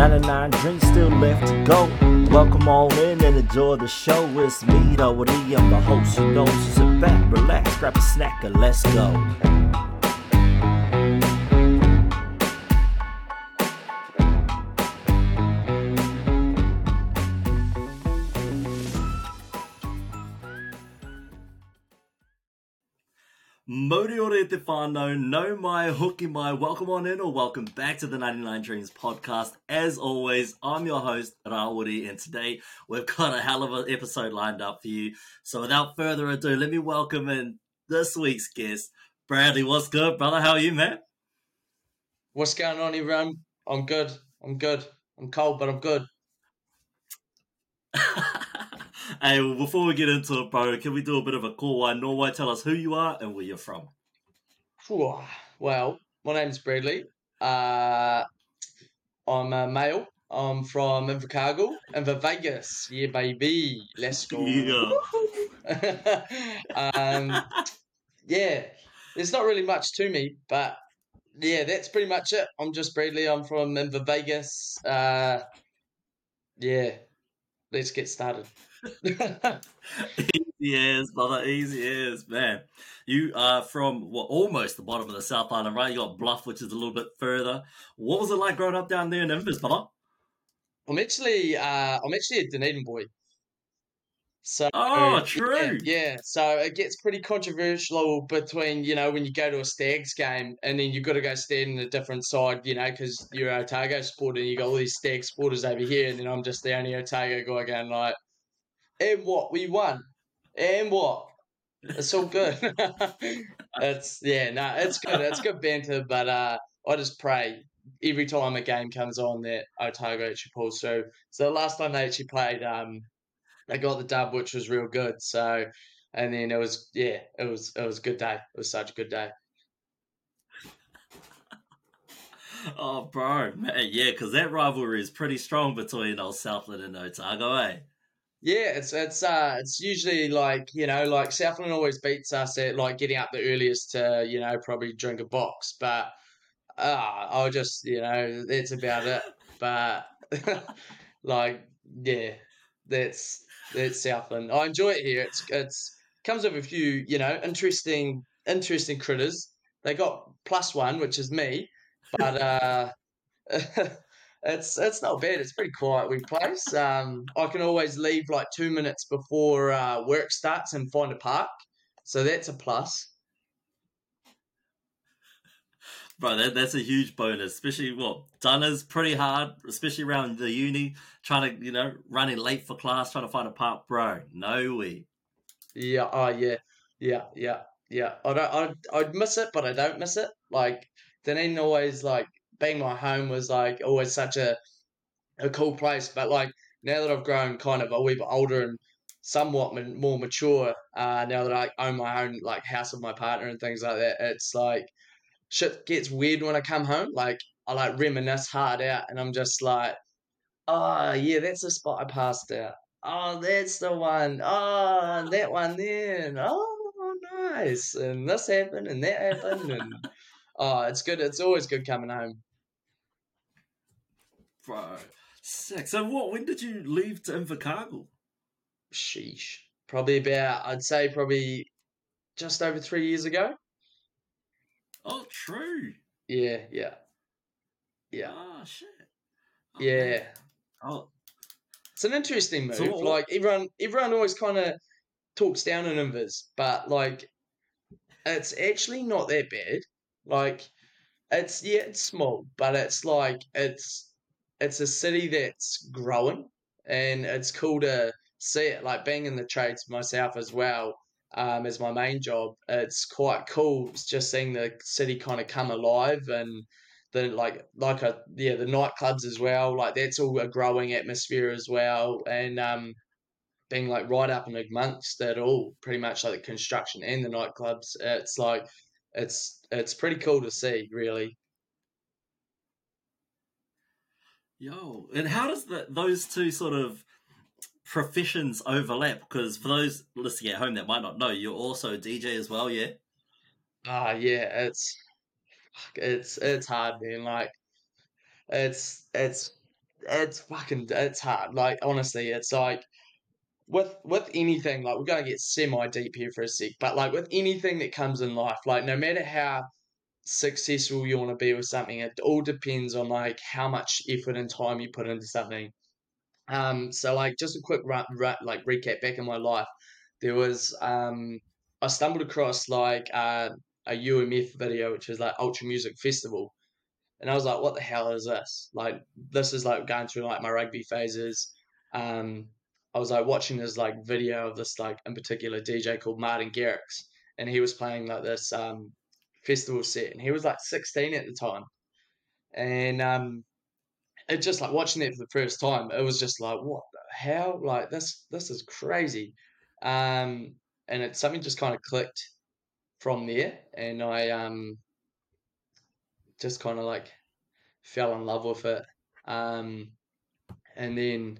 99 drinks still left to go. Welcome all in and enjoy the show. It's me, though, I'm the host. You know, sit back, relax, grab a snack, and let's go. Te whānau, nau mai, hoki mai, welcome on in or welcome back to the 99 Dreams podcast. As always, I'm your host, Rawiri, and today we've got a hell of an episode lined up for you. So without further ado, let me welcome in this week's guest, Bradley. What's good, brother? How are you, man? What's going on, everyone? I'm good. I'm good. I'm cold, but I'm good. Hey, well, before we get into it, bro, can we do a bit of a call why Norway? Tell us who you are and where you're from. Well, my name's Bradley. Uh, I'm a male. I'm from Invercargill, Invervegas. Yeah, baby. Let's go. Yeah. um, yeah, there's not really much to me, but yeah, that's pretty much it. I'm just Bradley. I'm from Invervegas. Uh, yeah, let's get started as, brother. Easy as, man. You are from what almost the bottom of the South Island, right? You got Bluff, which is a little bit further. What was it like growing up down there in Invers, brother? I'm actually, uh, I'm actually a Dunedin boy. So oh, true. Yeah, yeah, so it gets pretty controversial between you know when you go to a Stags game and then you've got to go stand in a different side, you know, because you're a Otago supporter and you got all these Stag supporters over here, and then I'm just the only Otago guy going like, and what we won, and what it's all good. it's yeah, no, it's good. It's good banter, but uh, I just pray every time a game comes on that Otago actually pulls through. So the last time they actually played, um, they got the dub, which was real good. So, and then it was yeah, it was it was a good day. It was such a good day. oh, bro, man, yeah, because that rivalry is pretty strong between old Southland and Otago, eh? Yeah, it's it's uh it's usually like you know like Southland always beats us at like getting up the earliest to you know probably drink a box, but uh, I'll just you know that's about it. But like yeah, that's that's Southland. I enjoy it here. It's it's comes with a few you know interesting interesting critters. They got plus one, which is me, but uh. It's it's not bad. It's pretty quiet we place. Um, I can always leave like two minutes before uh, work starts and find a park, so that's a plus. Bro, that, that's a huge bonus, especially what done is pretty hard, especially around the uni, trying to you know running late for class, trying to find a park, bro. No way. Yeah. Oh yeah. Yeah. Yeah. Yeah. I don't. I I'd miss it, but I don't miss it. Like Dunedin always like being my home was like always such a a cool place. But like now that I've grown kind of a wee bit older and somewhat more mature, uh, now that I own my own like house with my partner and things like that, it's like shit gets weird when I come home. Like I like reminisce hard out, and I'm just like, oh yeah, that's the spot I passed out. Oh, that's the one. Oh, that one then. Oh, nice. And this happened, and that happened, and oh, it's good. It's always good coming home. Bro, sick. So what? When did you leave to Invercargill? Sheesh. Probably about, I'd say probably just over three years ago. Oh, true. Yeah, yeah. Yeah. Oh, shit. Oh, yeah. Man. Oh. It's an interesting move. So like everyone everyone always kind of talks down on Invers, but like it's actually not that bad. Like it's yeah, it's small, but it's like it's it's a city that's growing and it's cool to see it. Like being in the trades myself as well um, as my main job, it's quite cool just seeing the city kind of come alive and the like like a yeah the nightclubs as well. Like that's all a growing atmosphere as well, and um, being like right up and amongst it all, pretty much like the construction and the nightclubs. It's like it's it's pretty cool to see, really. Yo, and how does the, those two sort of professions overlap? Because for those listening at home that might not know, you're also a DJ as well, yeah. Ah, uh, yeah, it's it's it's hard, man. Like, it's it's it's fucking it's hard. Like honestly, it's like with with anything like we're gonna get semi deep here for a sec, but like with anything that comes in life, like no matter how successful you want to be with something, it all depends on like how much effort and time you put into something. Um, so like just a quick run, run, like recap back in my life, there was um I stumbled across like uh, a UMF video, which is like Ultra Music Festival, and I was like, what the hell is this? Like, this is like going through like my rugby phases. Um, I was like watching this like video of this like in particular DJ called Martin Garrix, and he was playing like this um festival set, and he was like 16 at the time, and um, it just like watching it for the first time, it was just like, what the hell? Like this, this is crazy, um, and it something just kind of clicked from there, and I um just kind of like fell in love with it. Um, and then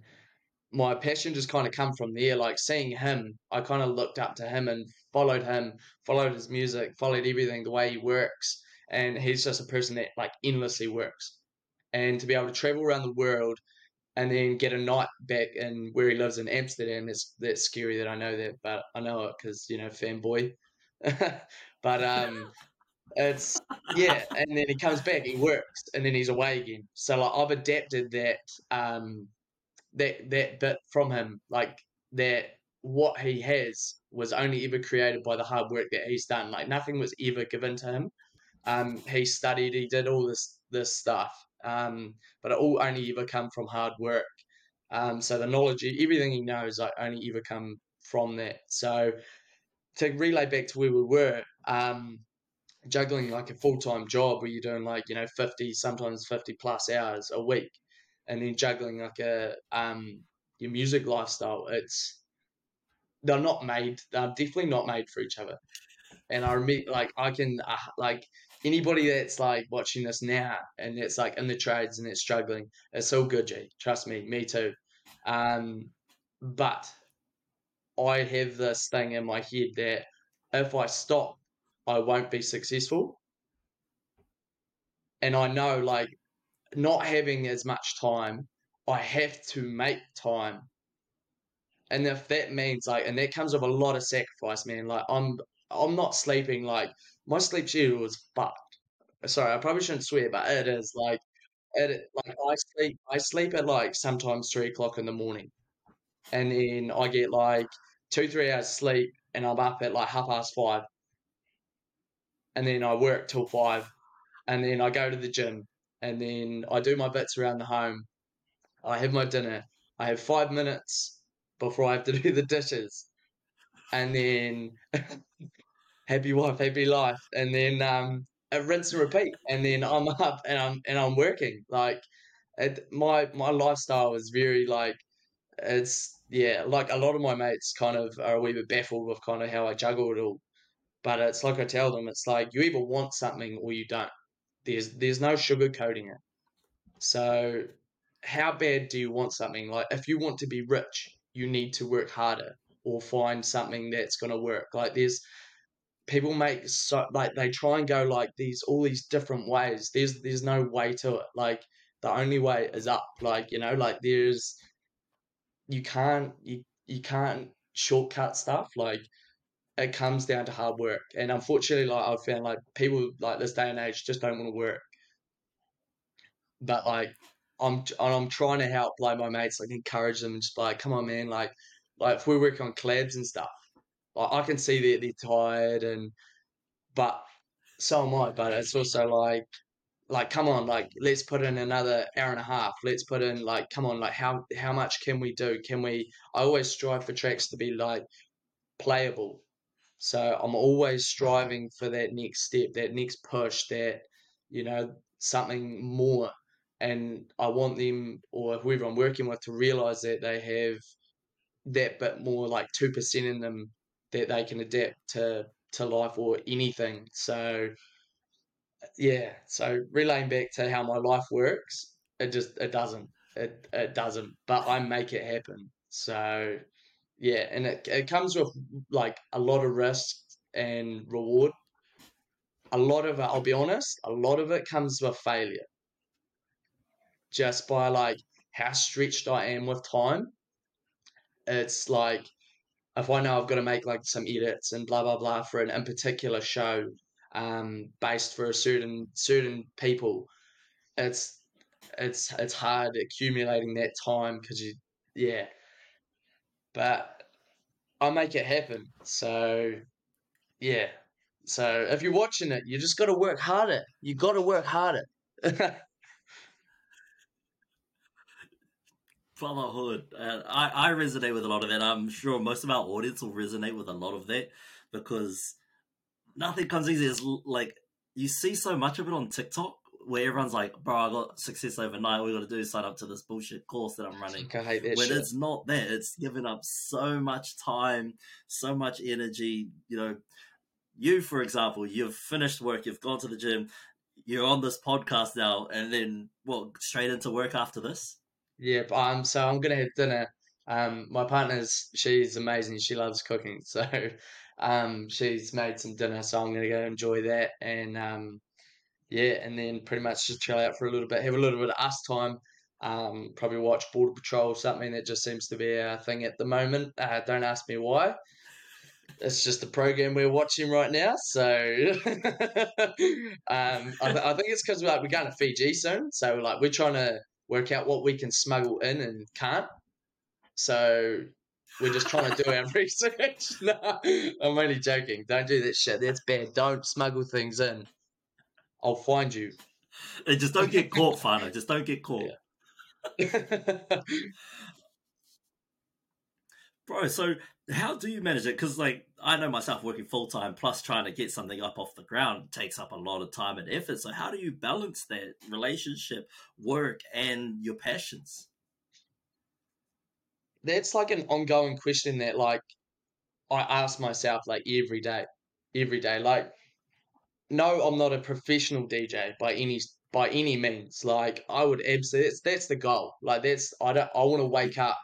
my passion just kind of come from there. Like seeing him, I kind of looked up to him and followed him, followed his music, followed everything, the way he works. And he's just a person that like endlessly works. And to be able to travel around the world and then get a night back in where he lives in Amsterdam, it's that's scary that I know that, but I know it because you know fanboy. but um, it's yeah, and then he comes back, he works, and then he's away again. So like I've adapted that um that that bit from him, like that what he has was only ever created by the hard work that he's done. Like nothing was ever given to him. Um, he studied, he did all this this stuff, um, but it all only ever come from hard work. Um, so the knowledge, everything he knows, like only ever come from that. So to relay back to where we were, um, juggling like a full time job where you're doing like you know fifty, sometimes fifty plus hours a week, and then juggling like a um your music lifestyle. It's they're not made. They're definitely not made for each other. And I remember, like, I can, uh, like, anybody that's like watching this now and it's like in the trades and it's struggling, it's all good, G. Trust me, me too. Um, but I have this thing in my head that if I stop, I won't be successful. And I know, like, not having as much time, I have to make time. And if that means like, and that comes with a lot of sacrifice, man. Like, I'm, I'm not sleeping. Like, my sleep schedule is fucked. Sorry, I probably shouldn't swear, but it is like, it like I sleep, I sleep at like sometimes three o'clock in the morning, and then I get like two, three hours sleep, and I'm up at like half past five, and then I work till five, and then I go to the gym, and then I do my bits around the home. I have my dinner. I have five minutes before I have to do the dishes, and then happy wife, happy life, and then um, a rinse and repeat, and then I'm up and I'm and I'm working. Like, it, my my lifestyle is very like it's yeah. Like a lot of my mates kind of are a wee bit baffled with kind of how I juggle it all, but it's like I tell them, it's like you either want something or you don't. There's there's no sugarcoating it. So how bad do you want something? Like if you want to be rich, you need to work harder or find something that's going to work. Like there's people make so like they try and go like these all these different ways. There's there's no way to it. Like the only way is up. Like you know, like there's you can't you you can't shortcut stuff. Like it comes down to hard work. And unfortunately, like I've found like people like this day and age just don't want to work. But like I'm I'm trying to help like my mates, like encourage them and just like, come on man, like like if we work on collabs and stuff, like I can see that they're tired and but so am I. But it's also like like come on, like let's put in another hour and a half. Let's put in like come on, like how how much can we do? Can we I always strive for tracks to be like playable so I'm always striving for that next step, that next push, that, you know, something more. And I want them or whoever I'm working with to realize that they have that bit more like 2% in them that they can adapt to, to life or anything. So, yeah. So relaying back to how my life works, it just, it doesn't. It, it doesn't. But I make it happen. So yeah, and it, it comes with like a lot of risk and reward. A lot of it, I'll be honest, a lot of it comes with failure. Just by like how stretched I am with time. It's like if I know I've got to make like some edits and blah blah blah for an in particular show, um, based for a certain certain people, it's it's it's hard accumulating that time because you yeah, but I make it happen. So yeah, so if you're watching it, you just got to work harder. You got to work harder. Fatherhood. Uh, I, I resonate with a lot of that. I'm sure most of our audience will resonate with a lot of that because nothing comes easy. It's like you see so much of it on TikTok where everyone's like, bro, I got success overnight. All we got to do is sign up to this bullshit course that I'm running. I hate that when shit. it's not that, it's given up so much time, so much energy. You know, you, for example, you've finished work, you've gone to the gym, you're on this podcast now, and then well, Straight into work after this? Yeah, but um, so I'm gonna have dinner. Um, my partner's she's amazing. She loves cooking, so um, she's made some dinner. So I'm gonna go enjoy that, and um, yeah, and then pretty much just chill out for a little bit, have a little bit of us time. Um, probably watch Border Patrol, something that just seems to be our thing at the moment. Uh, don't ask me why it's just the program we're watching right now. So um, I, th- I, think it's because like we're going to Fiji soon, so like we're trying to work out what we can smuggle in and can't. So we're just trying to do our research. no, I'm only joking. Don't do that shit. That's bad. Don't smuggle things in. I'll find you. And just don't get caught, whānau. Just don't get caught. Yeah. Bro, so how do you manage it? Because, like, I know myself working full time plus trying to get something up off the ground takes up a lot of time and effort. So, how do you balance that relationship, work, and your passions? That's like an ongoing question that, like, I ask myself, like, every day. Every day. Like, no, I'm not a professional DJ by any by any means. Like, I would absolutely that's, the goal. Like, that's I don't I want to wake up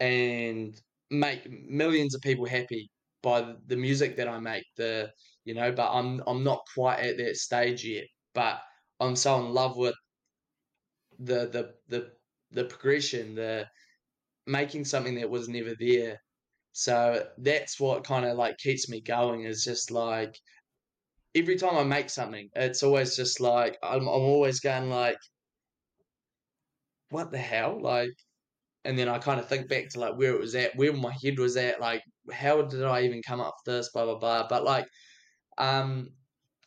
and make millions of people happy by the music that I make. The you know, but I'm I'm not quite at that stage yet. But I'm so in love with the the the the progression, the making something that was never there. So that's what kind of like keeps me going. Is just like every time I make something, it's always just like I'm I'm always going like, what the hell, like and then I kind of think back to like where it was at, where my head was at, like how did I even come up with this, blah blah blah. But like, um,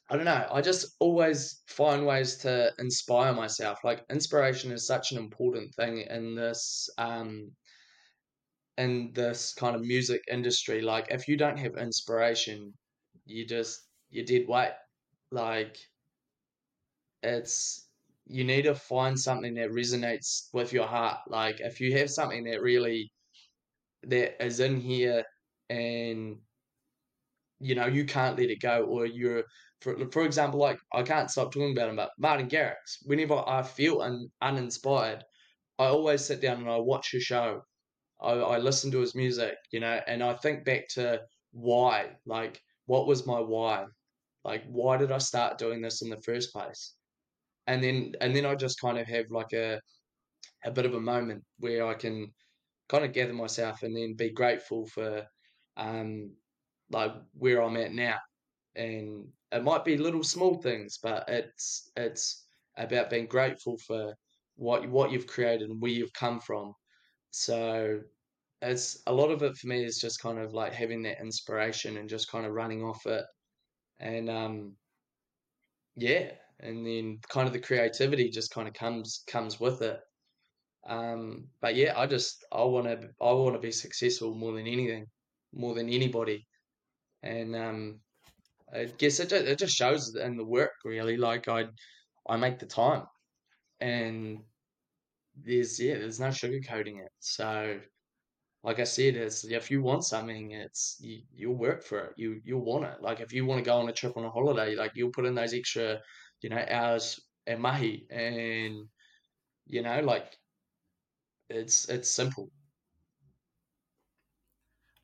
I don't know. I just always find ways to inspire myself. Like inspiration is such an important thing in this um in this kind of music industry. Like if you don't have inspiration, you just you're dead weight. Like it's you need to find something that resonates with your heart. Like if you have something that really that is in here and you know you can't let it go or you're for, for example like i can't stop talking about him but martin garrix whenever i feel un, uninspired i always sit down and i watch his show I, I listen to his music you know and i think back to why like what was my why like why did i start doing this in the first place and then and then I just kind of have like a a bit of a moment where I can kind of gather myself and then be grateful for um like where I'm at now. And it might be little small things, but it's it's about being grateful for what what you've created and where you've come from. So it's a lot of it for me is just kind of like having that inspiration and just kind of running off it. And um yeah, and then kind of the creativity just kind of comes comes with it. Um, but yeah, I just I want to I want to be successful more than anything, more than anybody, and um, I guess it just, it just shows in the work really. Like I I make the time, and there's yeah there's no sugarcoating it. So like I said, it's if you want something, it's you, you'll work for it. You you'll want it. Like if you want to go on a trip on a holiday, like you'll put in those extra you know, hours at mahi, and you know, like it's it's simple.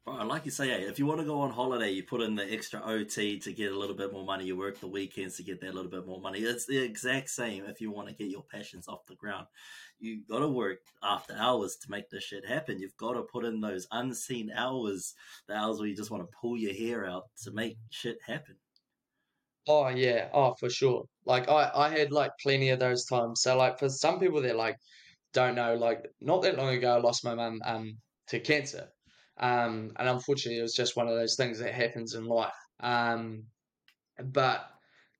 Right, like you say, if you want to go on holiday, you put in the extra OT to get a little bit more money. You work the weekends to get that little bit more money. It's the exact same if you want to get your passions off the ground. You got to work after hours to make this shit happen. You've got to put in those unseen hours, the hours where you just want to pull your hair out to make shit happen. Oh yeah, oh for sure. Like I, I had like plenty of those times. So like for some people that like don't know, like not that long ago I lost my mum um to cancer. Um, and unfortunately, it was just one of those things that happens in life. Um, but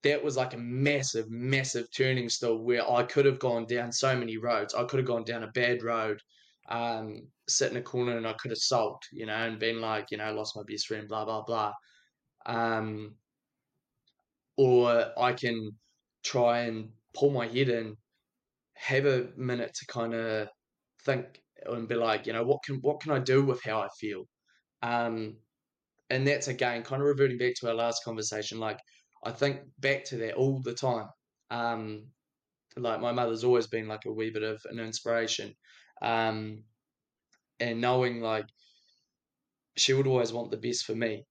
that was like a massive, massive turning still where I could have gone down so many roads. I could have gone down a bad road, um, sit in a corner and I could have sulked, you know, and been like, you know, lost my best friend, blah, blah, blah. Um, or I can try and pull my head in, have a minute to kind of think and be like, you know, what can what can I do with how I feel? Um, and that's again kind of reverting back to our last conversation. Like I think back to that all the time. Um, like my mother's always been like a wee bit of an inspiration, um, and knowing like she would always want the best for me.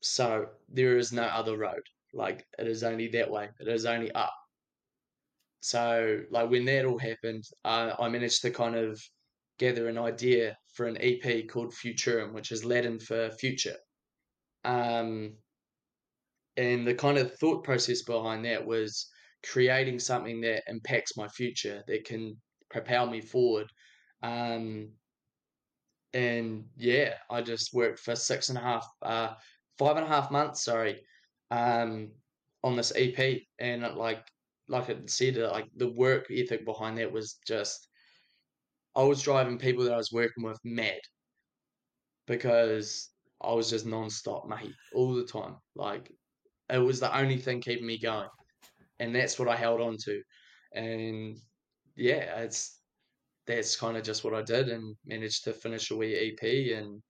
So there is no other road. Like it is only that way. It is only up. So like when that all happened, uh, I managed to kind of gather an idea for an EP called Futurum, which is Latin for future. Um, and the kind of thought process behind that was creating something that impacts my future, that can propel me forward. Um, and yeah, I just worked for six and a half, uh, five and a half months, sorry, um, on this EP, and like like I said, like the work ethic behind that was just I was driving people that I was working with mad because I was just non-stop, mate, all the time. Like it was the only thing keeping me going, and that's what I held on to. And yeah, it's that's kind of just what I did, and managed to finish a wee EP, and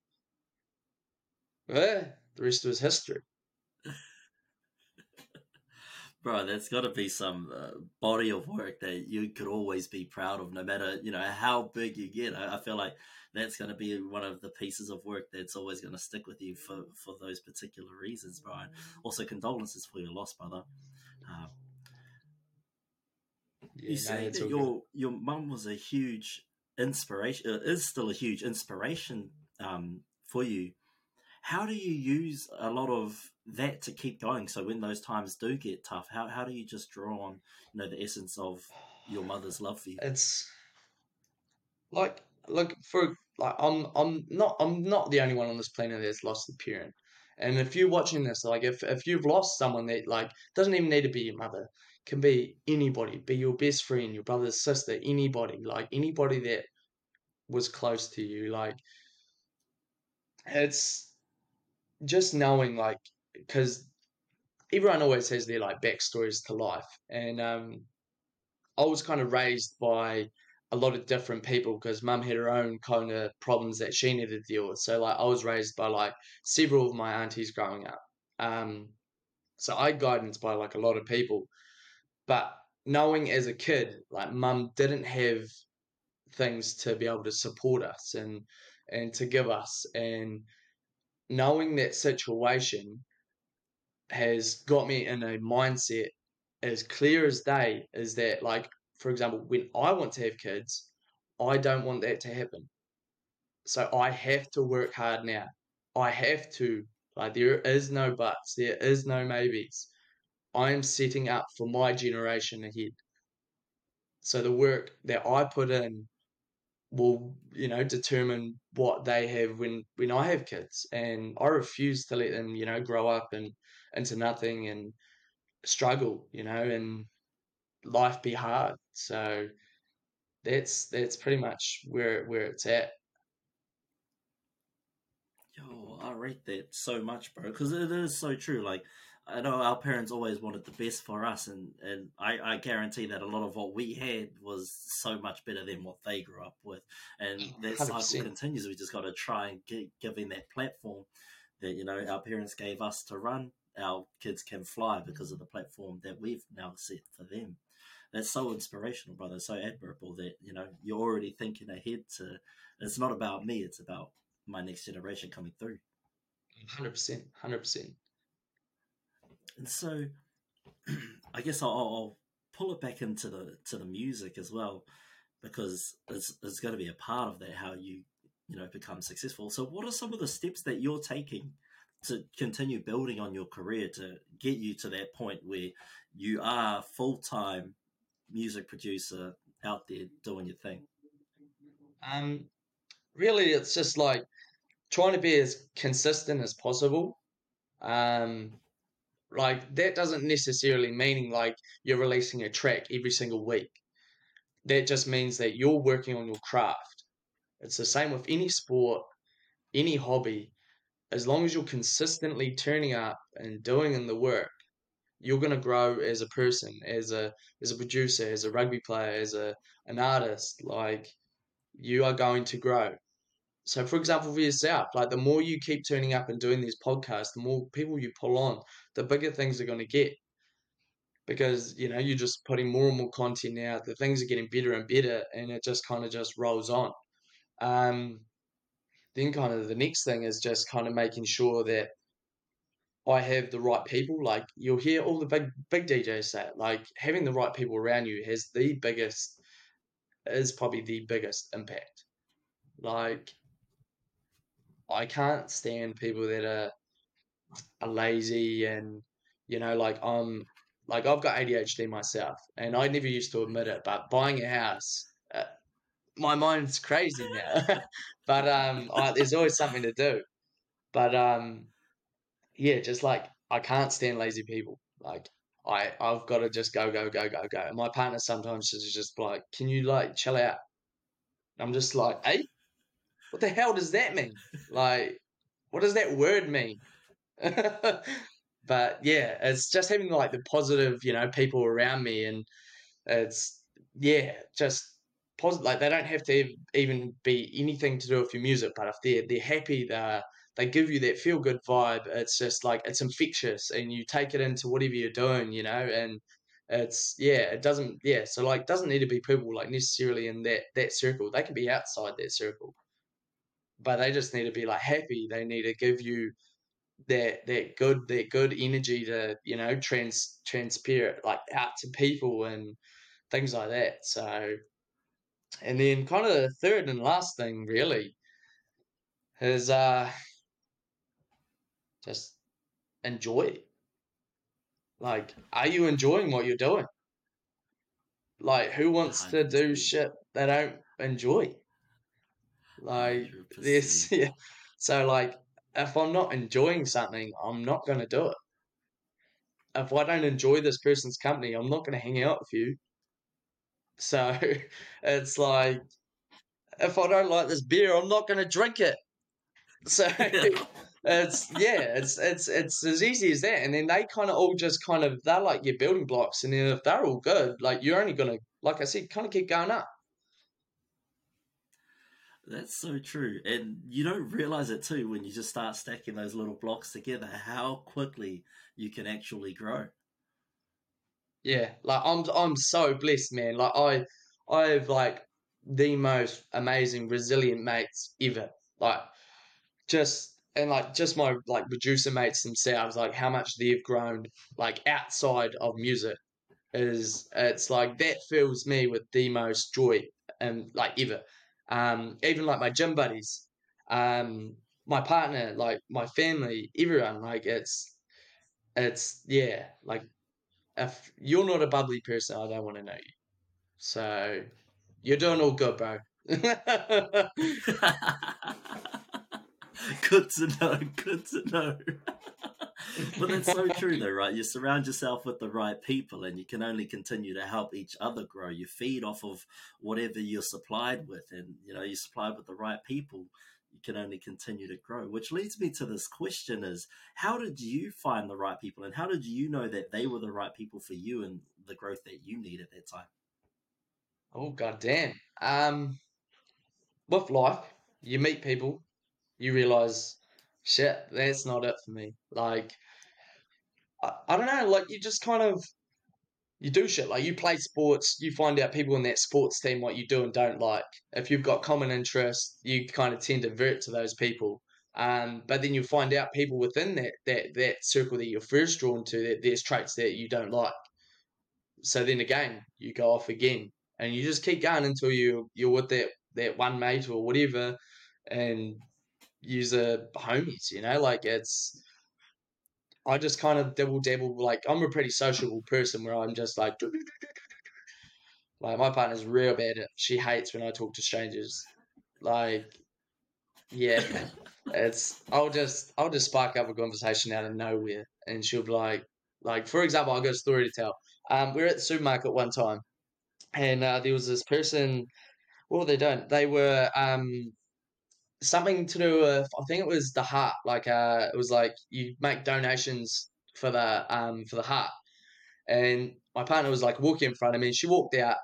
yeah, the rest was history. Bro, that's got to be some uh, body of work that you could always be proud of, no matter you know how big you get. I, I feel like that's going to be one of the pieces of work that's always going to stick with you for for those particular reasons, Brian. Also, condolences for your loss, brother. Uh, yeah, you say that your your mum was a huge inspiration, uh, is still a huge inspiration um, for you. How do you use a lot of that to keep going. So when those times do get tough, how how do you just draw on you know the essence of your mother's love for you? It's like look for like I'm I'm not I'm not the only one on this planet that's lost a parent. And if you're watching this, like if, if you've lost someone that like doesn't even need to be your mother, can be anybody, be your best friend, your brother's sister, anybody, like anybody that was close to you, like it's just knowing like because everyone always has their like backstories to life, and um, I was kind of raised by a lot of different people because mum had her own kind of problems that she needed to deal with. So like I was raised by like several of my aunties growing up. Um, so I guidance by like a lot of people, but knowing as a kid like mum didn't have things to be able to support us and and to give us and knowing that situation has got me in a mindset as clear as day is that like for example when i want to have kids i don't want that to happen. So i have to work hard now. I have to like there is no buts there is no maybes. I am setting up for my generation ahead. So the work that i put in will you know determine what they have when when i have kids and i refuse to let them you know grow up and into nothing and struggle, you know, and life be hard. So that's that's pretty much where where it's at. Yo, I rate that so much, bro, because it is so true. Like, I know our parents always wanted the best for us, and and I, I guarantee that a lot of what we had was so much better than what they grew up with, and mm, that 100%. cycle continues. We just got to try and get, give them that platform that you know our parents gave us to run our kids can fly because of the platform that we've now set for them. That's so inspirational, brother. So admirable that you know you're already thinking ahead to. It's not about me; it's about my next generation coming through. Mm, hundred percent, hundred percent. And so, I guess I'll, I'll, pull it back into the to the music as well, because it's it's going to be a part of that how you you know become successful. So, what are some of the steps that you're taking to continue building on your career to get you to that point where you are full time music producer out there doing your thing? Um, really, it's just like trying to be as consistent as possible. Um, like that doesn't necessarily meaning like you're releasing a track every single week. That just means that you're working on your craft. It's the same with any sport, any hobby. As long as you're consistently turning up and doing in the work, you're going to grow as a person, as a as a producer, as a rugby player, as a an artist. Like you are going to grow. So, for example, for yourself, like the more you keep turning up and doing these podcasts, the more people you pull on, the bigger things are going to get. Because you know you're just putting more and more content out. The things are getting better and better, and it just kind of just rolls on. Um, then, kind of the next thing is just kind of making sure that I have the right people. Like you'll hear all the big big DJs say it. Like having the right people around you has the biggest is probably the biggest impact. Like I can't stand people that are are lazy and you know like I'm like I've got ADHD myself and I never used to admit it but buying a house uh, my mind's crazy now. But um I, there's always something to do. But um yeah just like I can't stand lazy people. Like I I've got to just go go go go go. And my partner sometimes is just like can you like chill out? I'm just like hey what the hell does that mean? Like, what does that word mean? but yeah, it's just having like the positive, you know, people around me, and it's yeah, just positive. Like they don't have to even be anything to do with your music, but if they're they're happy, they they give you that feel good vibe. It's just like it's infectious, and you take it into whatever you're doing, you know, and it's yeah, it doesn't yeah, so like doesn't need to be people like necessarily in that that circle. They can be outside that circle but they just need to be like happy. They need to give you that that good that good energy to you know trans transparent like out to people and things like that. So, and then kind of the third and last thing really is uh just enjoy it. Like, are you enjoying what you're doing? Like, who wants to do shit they don't enjoy? Like 100%. this, yeah. So like, if I'm not enjoying something, I'm not going to do it. If I don't enjoy this person's company, I'm not going to hang out with you. So it's like, if I don't like this beer, I'm not going to drink it. So it's yeah, it's it's it's as easy as that. And then they kind of all just kind of they're like your building blocks. And then if they're all good, like you're only gonna, like I said, kind of keep going up. That's so true. And you don't realize it too when you just start stacking those little blocks together, how quickly you can actually grow. Yeah, like I'm I'm so blessed, man. Like I I have like the most amazing resilient mates ever. Like just and like just my like producer mates themselves, like how much they've grown like outside of music is it's like that fills me with the most joy and like ever um, even like my gym buddies, um, my partner, like my family, everyone. Like it's, it's yeah. Like if you're not a bubbly person, I don't want to know you. So you're doing all good, bro. good to know. Good to know. but that's so true, though, right? You surround yourself with the right people, and you can only continue to help each other grow. You feed off of whatever you're supplied with, and you know you're supplied with the right people. You can only continue to grow. Which leads me to this question: Is how did you find the right people, and how did you know that they were the right people for you and the growth that you need at that time? Oh goddamn! Um, with life, you meet people, you realize shit, that's not it for me. Like, I, I don't know, like you just kind of, you do shit like you play sports, you find out people in that sports team what you do and don't like. If you've got common interests, you kind of tend to vert to those people. Um, but then you find out people within that that that circle that you're first drawn to that there's traits that you don't like. So then again, you go off again, and you just keep going until you you're with that that one mate or whatever, and use a homies. You know, like it's I just kind of double dabble. Like I'm a pretty sociable person where I'm just like, like my partner's real bad at. She hates when I talk to strangers. Like, yeah, it's I'll just I'll just spark up a conversation out of nowhere, and she'll be like, like for example, I've got a story to tell. Um, we are at the supermarket one time, and uh, there was this person. Well, they don't. They were um something to do with I think it was the heart. Like uh, it was like you make donations for the um for the heart, and my partner was like walking in front of me. She walked out,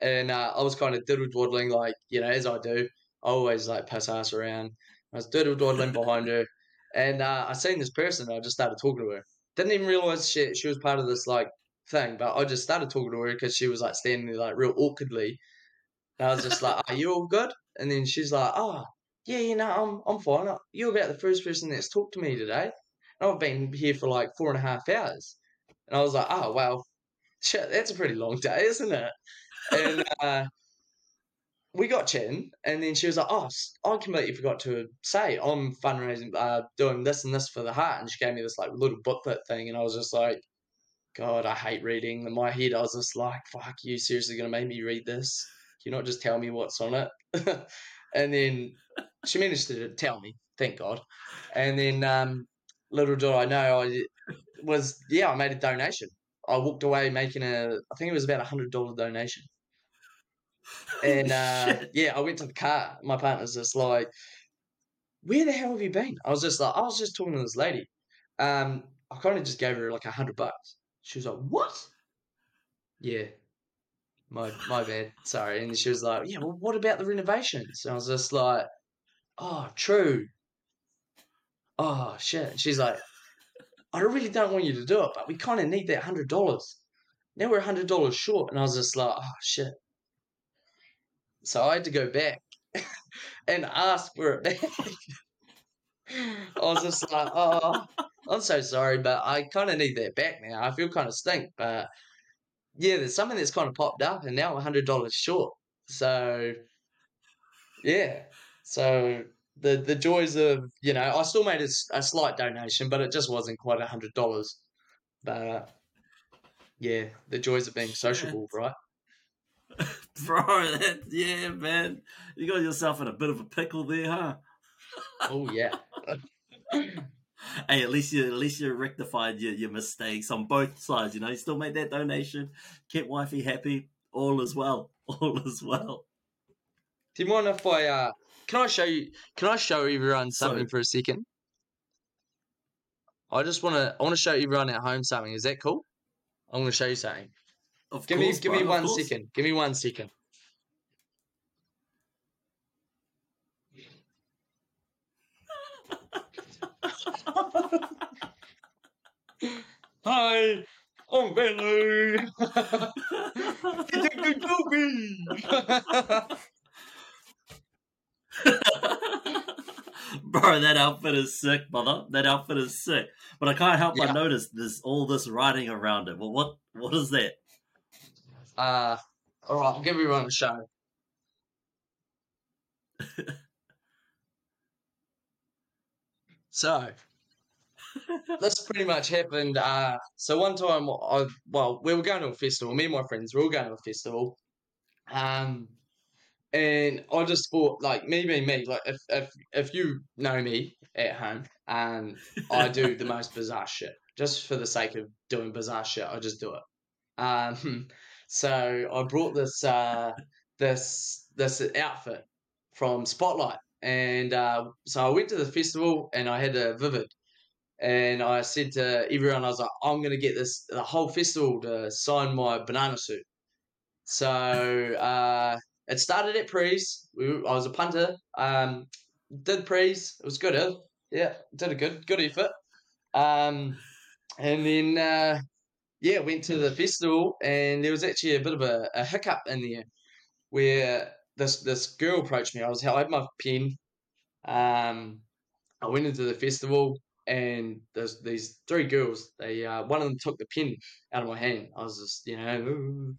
and uh, I was kind of diddle dwaddling, like you know, as I do. I always like pass ass around. I was diddle dwaddling behind her, and uh, I seen this person. I just started talking to her. Didn't even realize she she was part of this like thing, but I just started talking to her because she was like standing there like real awkwardly. And I was just like, "Are you all good?" And then she's like, "Oh, yeah, you know, I'm I'm fine. You're about the first person that's talked to me today. And I've been here for like four and a half hours. And I was like, oh, well, shit, that's a pretty long day, isn't it? And uh, we got chatting, and then she was like, oh, I completely forgot to say I'm fundraising, uh, doing this and this for the heart. And she gave me this like little booklet thing, and I was just like, God, I hate reading. In my head, I was just like, fuck, you seriously gonna make me read this? Can you not just tell me what's on it? and then she managed to tell me, thank God. And then um, little did I know, I was yeah, I made a donation. I walked away making a, I think it was about a hundred dollar donation. And uh, yeah, I went to the car. My partner's just like, "Where the hell have you been?" I was just like, I was just talking to this lady. Um, I kind of just gave her like a hundred bucks. She was like, "What?" Yeah, my my bad. Sorry. And she was like, "Yeah, well, what about the renovations?" And I was just like, oh, true. Oh, shit. She's like, I really don't want you to do it, but we kind of need that hundred dollars. Now we're hundred dollars short, and I was just like, oh shit. So I had to go back and ask for it back. I was just like, oh, I'm so sorry, but I kind of need that back now. I feel kind of stink, but yeah, there's something that's kind of popped up, and now I'm hundred dollars short. So yeah, so the the joys of you know, I still made a, a slight donation, but it just wasn't quite a hundred dollars. But yeah, the joys of being sociable, right? Bro, that, yeah, man, you got yourself in a bit of a pickle there, huh? oh yeah. hey, at least you at least you rectified your, your mistakes on both sides. You know, you still made that donation, kept wifey happy. All as well. All as well. Do you mind if I uh, can I show you? Can I show everyone something Sorry. for a second? I just want to. I want to show everyone at home something. Is that cool? I'm going to show you something. Of give course, me, give bro, me one second. Give me one second. Hi, I'm Billy. Detective Toby. Bro, that outfit is sick, brother. That outfit is sick. But I can't help yeah. but notice there's all this writing around it. Well, what what is that? Uh, all right, I'll give everyone a show. so, this pretty much happened. Uh, so one time, I well, we were going to a festival. Me and my friends we were all going to a festival. Um, and I just thought, like me being me, like if if if you know me at home, and I do the most bizarre shit just for the sake of doing bizarre shit. I just do it. Um, so I brought this uh, this this outfit from Spotlight, and uh, so I went to the festival, and I had a vivid, and I said to everyone, I was like, I'm gonna get this the whole festival to sign my banana suit. So uh, it started at prees. We, I was a punter. Um, did prees. It was good. Eh? Yeah, did a good good effort. Um, and then uh, yeah, went to the festival, and there was actually a bit of a, a hiccup in there where this this girl approached me. I was I had my pen. Um, I went into the festival, and there's these three girls. They uh, one of them took the pin out of my hand. I was just you know,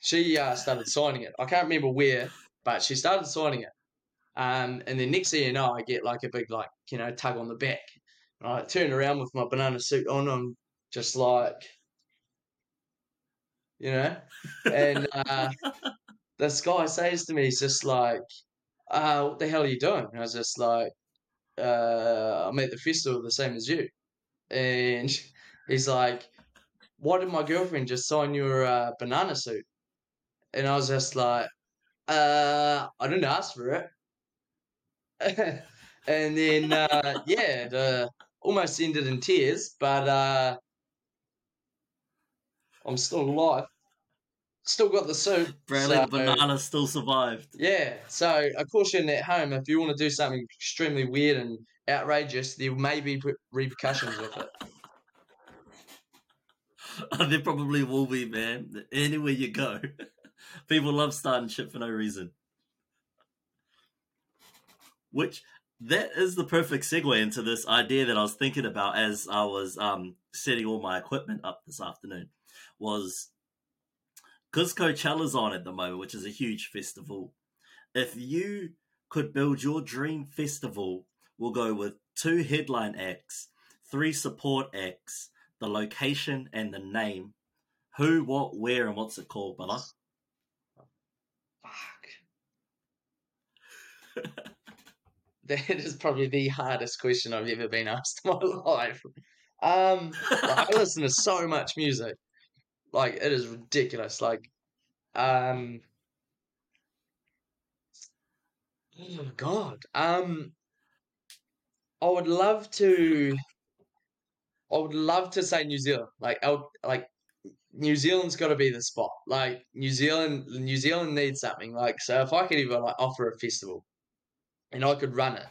she uh, started signing it. I can't remember where, but she started signing it. Um, and then next thing you know, I get like a big like you know tug on the back. And I turn around with my banana suit on. I'm just like, you know, and uh, this guy says to me, he's just like, uh, "What the hell are you doing?" And I was just like, uh, "I'm at the festival the same as you," and he's like, "Why did my girlfriend just sign your uh, banana suit?" And I was just like, uh, "I didn't ask for it." and then uh, yeah, the almost ended in tears, but uh, I'm still alive. Still got the suit. Bradley so, Banana still survived. Yeah, so a caution at home if you want to do something extremely weird and outrageous, there may be repercussions with it. there probably will be, man. Anywhere you go, people love starting shit for no reason. Which that is the perfect segue into this idea that I was thinking about as I was um, setting all my equipment up this afternoon. Was because Coachella's on at the moment, which is a huge festival. If you could build your dream festival, we'll go with two headline acts, three support acts, the location and the name. Who, what, where, and what's it called, brother? Fuck. that is probably the hardest question I've ever been asked in my life. Um, I listen to so much music, like it is ridiculous. Like, um, oh my god, um, I would love to. I would love to say New Zealand. Like, would, like New Zealand's got to be the spot. Like New Zealand, New Zealand needs something. Like, so if I could even like offer a festival, and I could run it,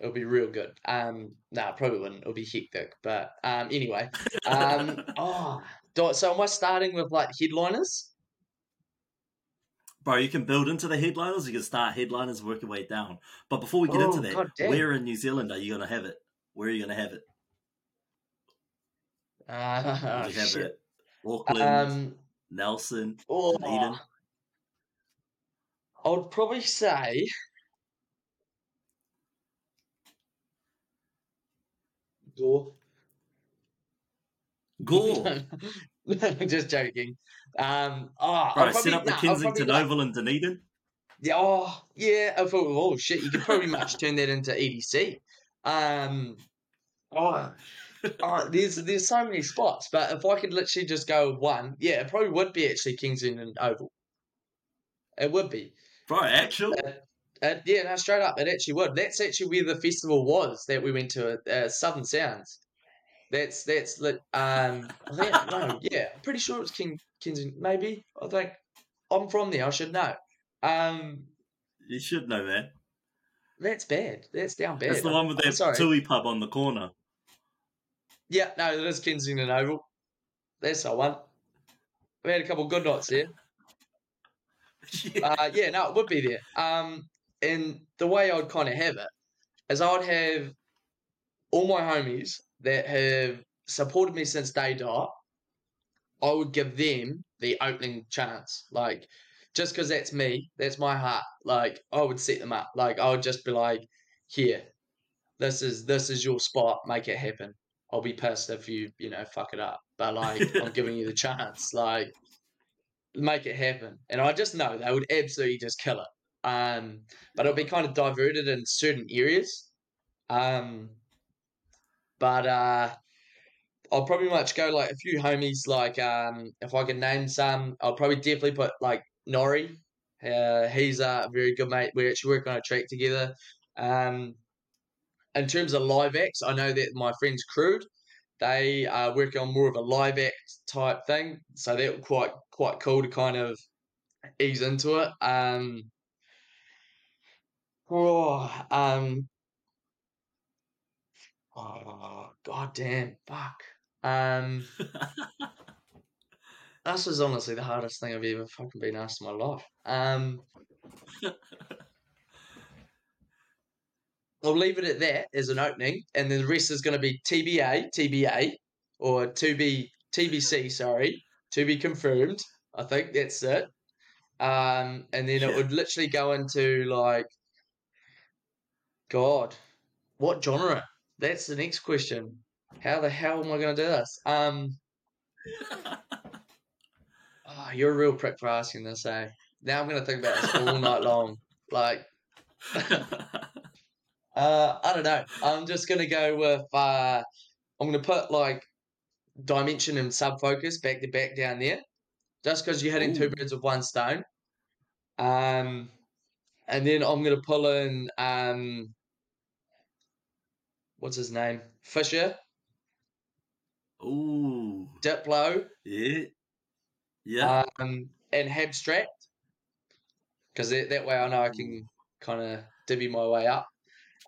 it would be real good. Um, no, nah, probably wouldn't. It'll be hectic. But um, anyway, um, oh, so am I starting with like headliners? Bro, you can build into the headliners. You can start headliners, work your way down. But before we get oh, into that, where in New Zealand are you gonna have it? Where are you gonna have it? Uh, you have shit. it? Auckland, um, Nelson, oh, Eden. I would probably say Gore. Gore. Just joking. Um, oh, Bro, set up the Kensington Oval in Dunedin. Yeah, oh, yeah. I thought, oh shit, you could probably much turn that into EDC. Um, oh, oh, there's there's so many spots, but if I could literally just go with one, yeah, it probably would be actually Kensington Oval. It would be. Right, actually. Uh, uh, yeah, no, straight up, it actually would. That's actually where the festival was that we went to, uh, Southern Sounds. That's that's lit. Um, I think, no, yeah, I'm pretty sure it was King Kensington. Maybe I think I'm from there. I should know. Um, you should know that. That's bad. That's down bad. That's the one with that Tui pub on the corner. Yeah, no, it is Kensington Oval. That's the one. We had a couple good nights there. yeah. Uh, yeah, no, it would be there. Um, and the way I'd kind of have it is I'd have all my homies that have supported me since day dot. I would give them the opening chance, like just because that's me, that's my heart. Like I would set them up. Like I would just be like, here, this is this is your spot. Make it happen. I'll be pissed if you you know fuck it up, but like I'm giving you the chance. Like make it happen. And I just know they would absolutely just kill it. Um, but it'll be kind of diverted in certain areas. Um, but uh, I'll probably much go like a few homies. Like um, if I can name some, I'll probably definitely put like Nori. Uh, he's a very good mate. We actually work on a track together. Um, in terms of live acts, I know that my friends Crude, they are working on more of a live act type thing. So that quite quite cool to kind of ease into it. Um, Oh, um, oh, god damn, fuck. Um, this was honestly the hardest thing I've ever fucking been asked in my life. Um, I'll leave it at that as an opening, and then the rest is going to be TBA, TBA, or to be TBC. Sorry, to be confirmed. I think that's it. Um, and then it would literally go into like, God, what genre? That's the next question. How the hell am I going to do this? Um, oh, you're a real prick for asking this, eh? Now I'm going to think about this all night long. Like, uh, I don't know. I'm just going to go with, uh, I'm going to put like dimension and sub focus back to back down there. Just because you're hitting Ooh. two birds with one stone. Um, and then I'm going to pull in, um, what's his name? Fisher. Ooh. Diplo. Yeah. Yeah. Um, and Abstract. Because that, that way I know I can kind of divvy my way up.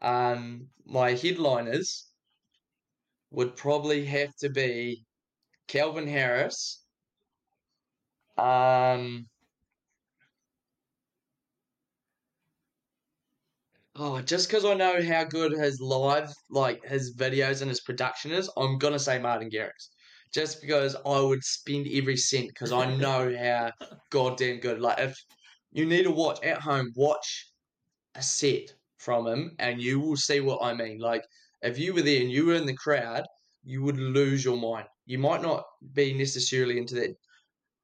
Um, my headliners would probably have to be Calvin Harris. Um, Oh, just because I know how good his live, like his videos and his production is, I'm gonna say Martin Garrix. Just because I would spend every cent because I know how goddamn good. Like if you need to watch at home, watch a set from him, and you will see what I mean. Like if you were there and you were in the crowd, you would lose your mind. You might not be necessarily into that.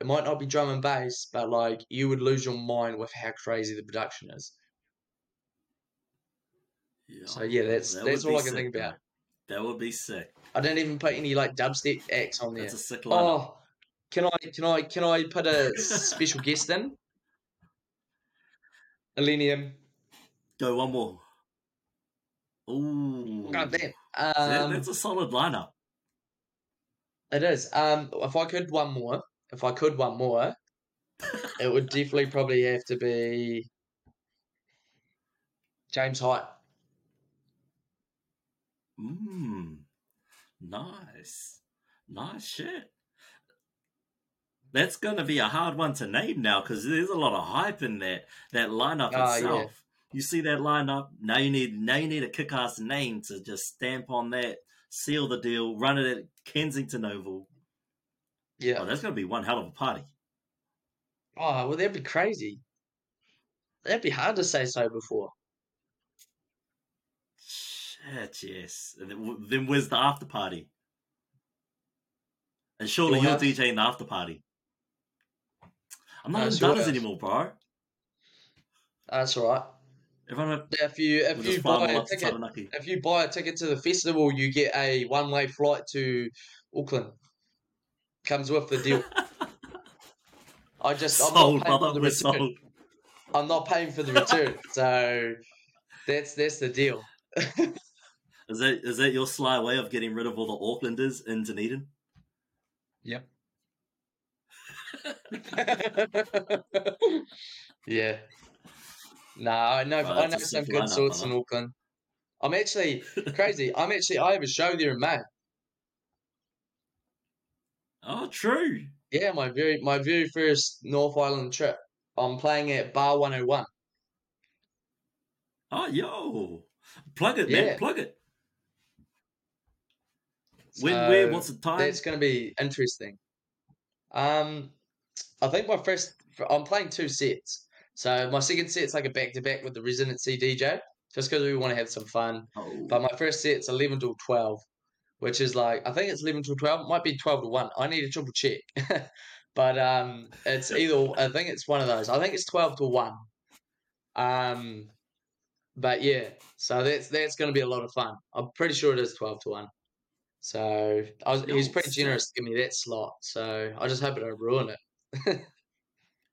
It might not be drum and bass, but like you would lose your mind with how crazy the production is. Yeah. So yeah, that's that that's all I can sick, think about. That would be sick. I didn't even put any like dubstep acts on there. That's a sick lineup. Oh, can I can I can I put a special guest in? Illenium. Go one more. Ooh. God damn. Um, that, that's a solid lineup. It is. Um, if I could one more, if I could one more, it would definitely probably have to be James Hype. Mmm. Nice. Nice shit. That's going to be a hard one to name now because there's a lot of hype in that that lineup uh, itself. Yeah. You see that lineup now. You need now you need a kick-ass name to just stamp on that, seal the deal, run it at Kensington Oval. Yeah, oh, that's going to be one hell of a party. Oh well, that'd be crazy. That'd be hard to say so before. Yes. then, where's the after party? And surely you're DJing the after party. I'm not in Dunners anymore, bro. Ah, that's all right. Everyone, if you if you buy a ticket, if you buy a ticket to the festival, you get a one way flight to Auckland. Comes with the deal. I just sold, I'm not paying brother, for the return. Sold. I'm not paying for the return, so that's that's the deal. Is that is that your sly way of getting rid of all the Aucklanders in Dunedin? Yep. yeah. No, I know. Oh, I know some good sorts in Auckland. I'm actually crazy. I'm actually. I have a show there in May. Oh, true. Yeah, my very my very first North Island trip. I'm playing at Bar 101. Oh, yo. Plug it, yeah. man. Plug it. When, so where, what's the time? That's going to be interesting. Um, I think my first, I'm playing two sets. So my second set's like a back to back with the residency DJ, just because we want to have some fun. Oh. But my first set's 11 till 12, which is like, I think it's 11 till 12, it might be 12 to 1. I need to triple check. but um, it's either, I think it's one of those. I think it's 12 to 1. Um, but yeah, so that's that's going to be a lot of fun. I'm pretty sure it is 12 to 1. So I was, he was pretty generous to give me that slot. So I just hope I don't ruin it.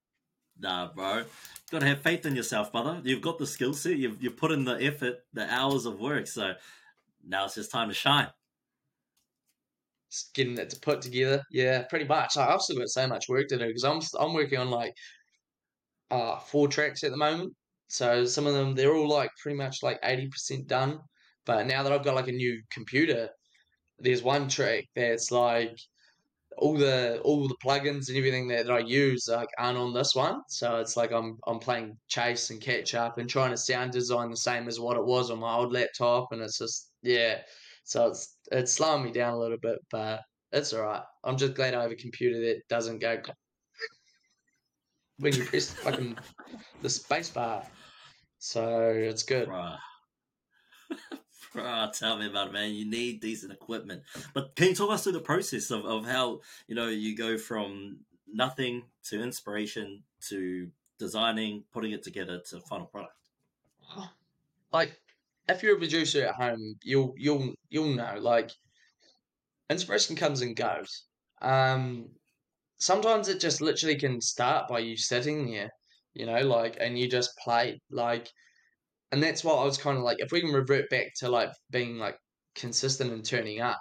nah, bro. Got to have faith in yourself, brother. You've got the skill set. You've you put in the effort, the hours of work. So now it's just time to shine. Just getting it to put together. Yeah, pretty much. I've still got so much work to do because I'm I'm working on like uh four tracks at the moment. So some of them they're all like pretty much like eighty percent done. But now that I've got like a new computer there's one track that's like all the all the plugins and everything that, that I use like aren't on this one. So it's like I'm I'm playing chase and catch up and trying to sound design the same as what it was on my old laptop, and it's just yeah. So it's it's slowing me down a little bit, but it's all right. I'm just glad I have a computer that doesn't go when you press the fucking the space bar. So it's good. Bruh, tell me about it, man. You need decent equipment. But can you talk us through the process of, of how, you know, you go from nothing to inspiration to designing, putting it together to final product? Like, if you're a producer at home, you'll you'll you'll know. Like, inspiration comes and goes. Um, sometimes it just literally can start by you sitting there, you know, like, and you just play, like, and that's why I was kind of like. If we can revert back to like being like consistent and turning up,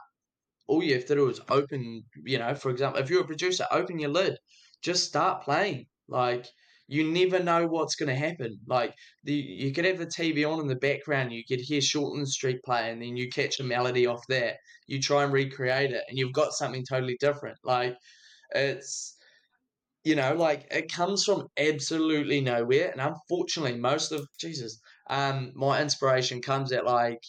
all you have to do is open, you know, for example, if you're a producer, open your lid, just start playing. Like, you never know what's going to happen. Like the you could have the TV on in the background, you could hear Shortland Street play, and then you catch a melody off that. You try and recreate it, and you've got something totally different. Like it's you know, like it comes from absolutely nowhere, and unfortunately, most of Jesus, um, my inspiration comes at like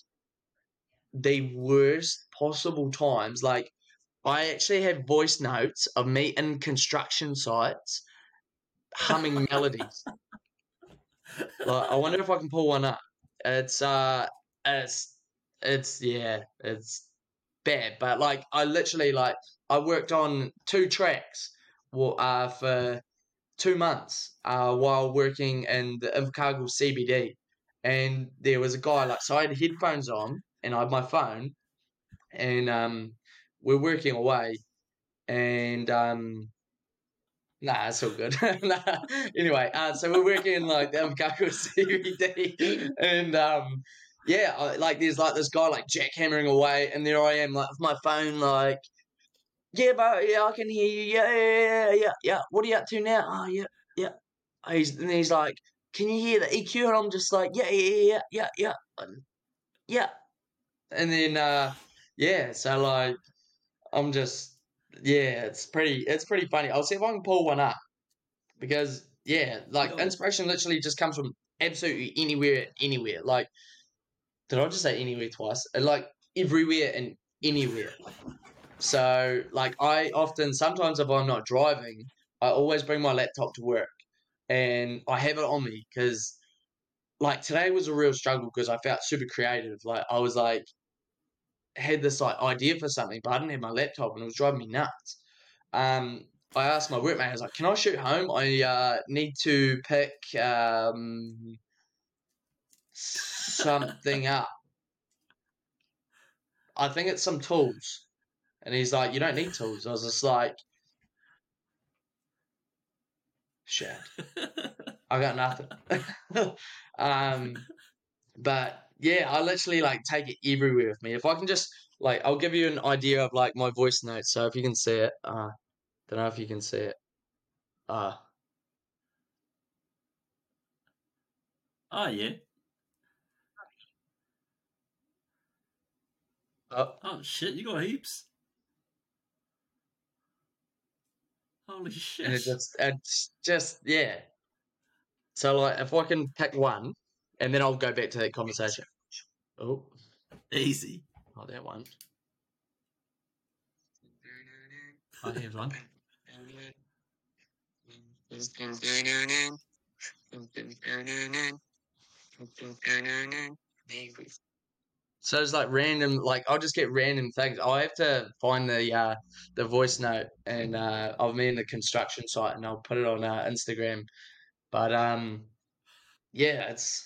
the worst possible times. Like I actually have voice notes of me in construction sites humming melodies. Like, I wonder if I can pull one up. It's uh, it's it's yeah, it's bad. But like, I literally like I worked on two tracks uh, for two months uh, while working in the Invercargill CBD, and there was a guy like so I had headphones on and I had my phone, and um, we're working away, and um, Nah, it's all good. nah. Anyway, uh, so we're working in like the Invercargill CBD, and um, yeah, I, like there's like this guy like jackhammering away, and there I am like with my phone like, yeah, but yeah, I can hear you. Yeah, yeah, yeah, yeah, yeah. What are you up to now? Oh, yeah, yeah. He's and he's like, can you hear the EQ? And I'm just like, yeah, yeah, yeah, yeah, yeah, yeah. And then uh, yeah, so like, I'm just yeah, it's pretty it's pretty funny. I'll see if I can pull one up because yeah, like inspiration literally just comes from absolutely anywhere, anywhere. Like, did I just say anywhere twice? Uh, like everywhere and anywhere. So, like, I often sometimes if I'm not driving, I always bring my laptop to work, and I have it on me because, like, today was a real struggle because I felt super creative. Like, I was like, had this like idea for something, but I didn't have my laptop and it was driving me nuts. Um, I asked my workmate, I was like, "Can I shoot home? I uh, need to pick um, something up. I think it's some tools." And he's like, "You don't need tools." I was just like, "Shit, I got nothing." um, but yeah, I literally like take it everywhere with me. If I can just like, I'll give you an idea of like my voice notes. So if you can see it, uh, don't know if you can see it. Uh Oh yeah. Oh. oh shit! You got heaps. Holy shit! And it just, it's just yeah. So like, if I can pick one, and then I'll go back to that conversation. Oh, easy. Oh, that one. Oh, here's one. So it's like random, like I'll just get random things. I have to find the uh, the voice note and uh, of me in the construction site, and I'll put it on uh, Instagram. But um, yeah, it's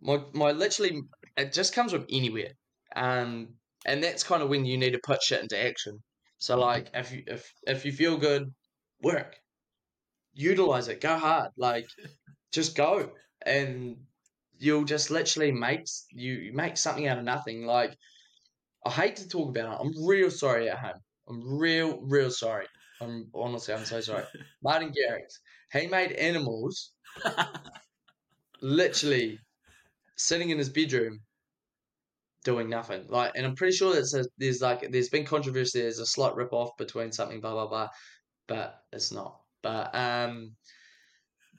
my my literally it just comes from anywhere. Um and that's kind of when you need to put shit into action. So like if you if if you feel good, work. Utilize it, go hard. Like just go. And you'll just literally make you make something out of nothing. Like I hate to talk about it. I'm real sorry at home. I'm real, real sorry. I'm honestly I'm so sorry. Martin Garrix. He made animals literally sitting in his bedroom doing nothing. Like, and I'm pretty sure that there's like there's been controversy. There's a slight rip off between something, blah blah blah, but it's not. But um,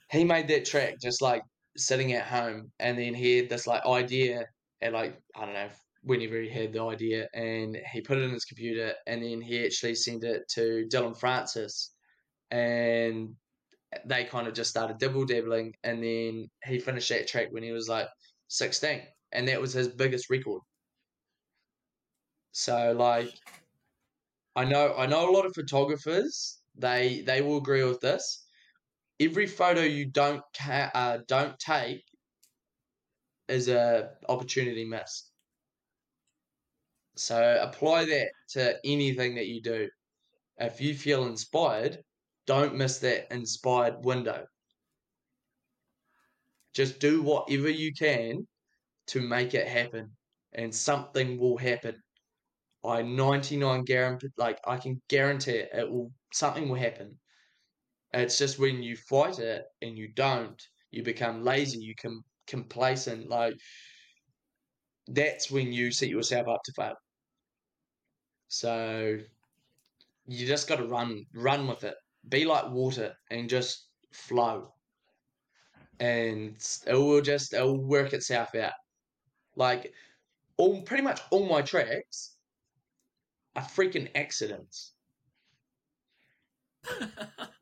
he made that track just like sitting at home, and then he had this like idea at like I don't know whenever he had the idea, and he put it in his computer, and then he actually sent it to Dillon Francis, and they kind of just started dibble dabbling, and then he finished that track when he was like 16, and that was his biggest record. So like, I know I know a lot of photographers. They they will agree with this. Every photo you don't uh, don't take is a opportunity missed. So apply that to anything that you do. If you feel inspired, don't miss that inspired window. Just do whatever you can to make it happen, and something will happen. I 99 guarantee, like I can guarantee it, it will something will happen. It's just when you fight it and you don't, you become lazy, you can complacent. Like that's when you set yourself up to fail. So you just got to run, run with it. Be like water and just flow, and it will just it will work itself out. Like all pretty much all my tracks are freaking accidents.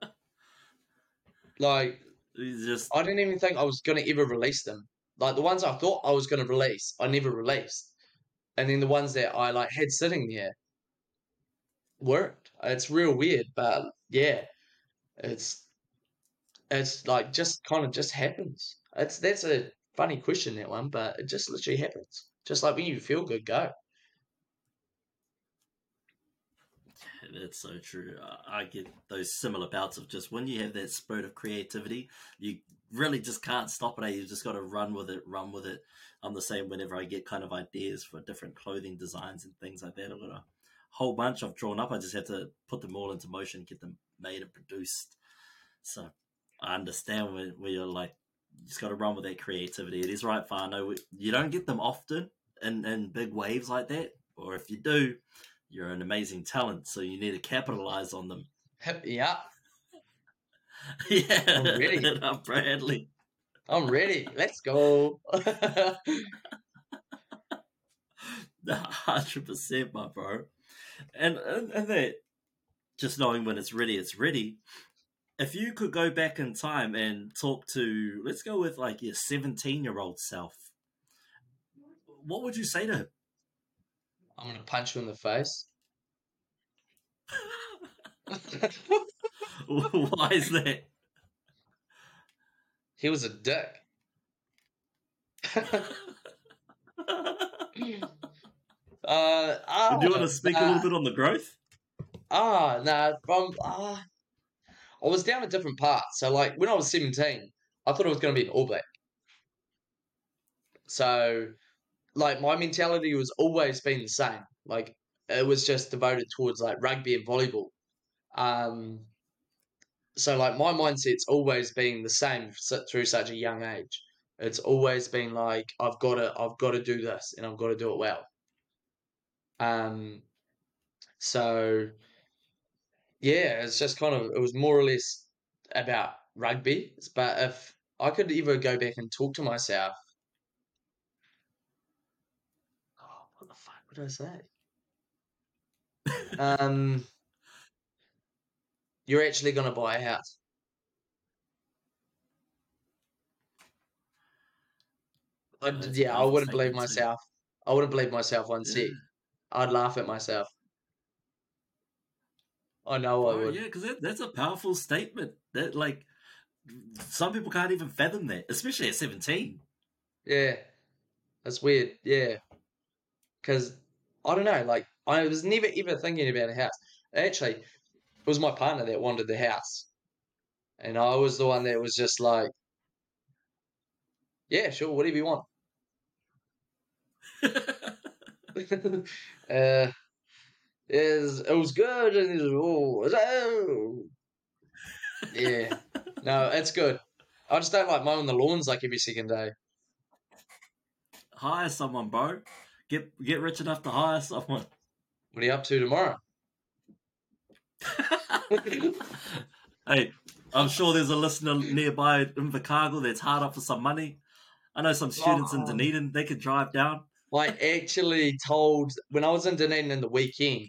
like, just I didn't even think I was gonna ever release them. Like the ones I thought I was gonna release, I never released, and then the ones that I like had sitting there worked. It's real weird, but yeah, it's it's like just kind of just happens. It's that's a funny question that one, but it just literally happens. Just like when you feel good, go. That's so true. I get those similar bouts of just when you have that spirit of creativity, you really just can't stop it. Eh? You just got to run with it, run with it. I'm the same whenever I get kind of ideas for different clothing designs and things like that. I've got a whole bunch I've drawn up. I just have to put them all into motion, get them made and produced. So I understand where, where you're like, you just got to run with that creativity. It is right, Fano. You don't get them often in, in big waves like that. Or if you do, you're an amazing talent, so you need to capitalize on them. Yeah. yeah. I'm ready. I'm Bradley. I'm ready. Let's go. hundred percent, my bro. And, and and that just knowing when it's ready, it's ready. If you could go back in time and talk to, let's go with like your seventeen-year-old self, what would you say to him? I'm gonna punch you in the face. Why is that? He was a dick. uh, ah, Do you want to speak a little bit on the growth? Ah, nah, from ah, I was down a different path. So, like when I was seventeen, I thought I was going to be an All Black. So, like my mentality was always been the same. Like it was just devoted towards like rugby and volleyball. Um, so like my mindset's always been the same through such a young age. It's always been like I've got to I've got to do this and I've got to do it well. Um, so yeah, it's just kind of it was more or less about rugby. But if I could ever go back and talk to myself What did I say? um, you're actually going to buy a house. I, yeah, I wouldn't believe myself. I wouldn't believe myself one yeah. I'd laugh at myself. I know oh, I would. Yeah, because that, that's a powerful statement. That like some people can't even fathom that, especially at seventeen. Yeah, that's weird. Yeah, because I don't know, like I was never ever thinking about a house. Actually, it was my partner that wanted the house, and I was the one that was just like, "Yeah, sure, whatever you want." uh, it was, it was good, and it was, oh, yeah, no, it's good. I just don't like mowing the lawns like every second day. Hire someone, bro Get get rich enough to hire someone. What are you up to tomorrow? hey, I'm sure there's a listener nearby in Invercargill that's hard up for some money. I know some students oh. in Dunedin, they could drive down. I actually told when I was in Dunedin in the weekend,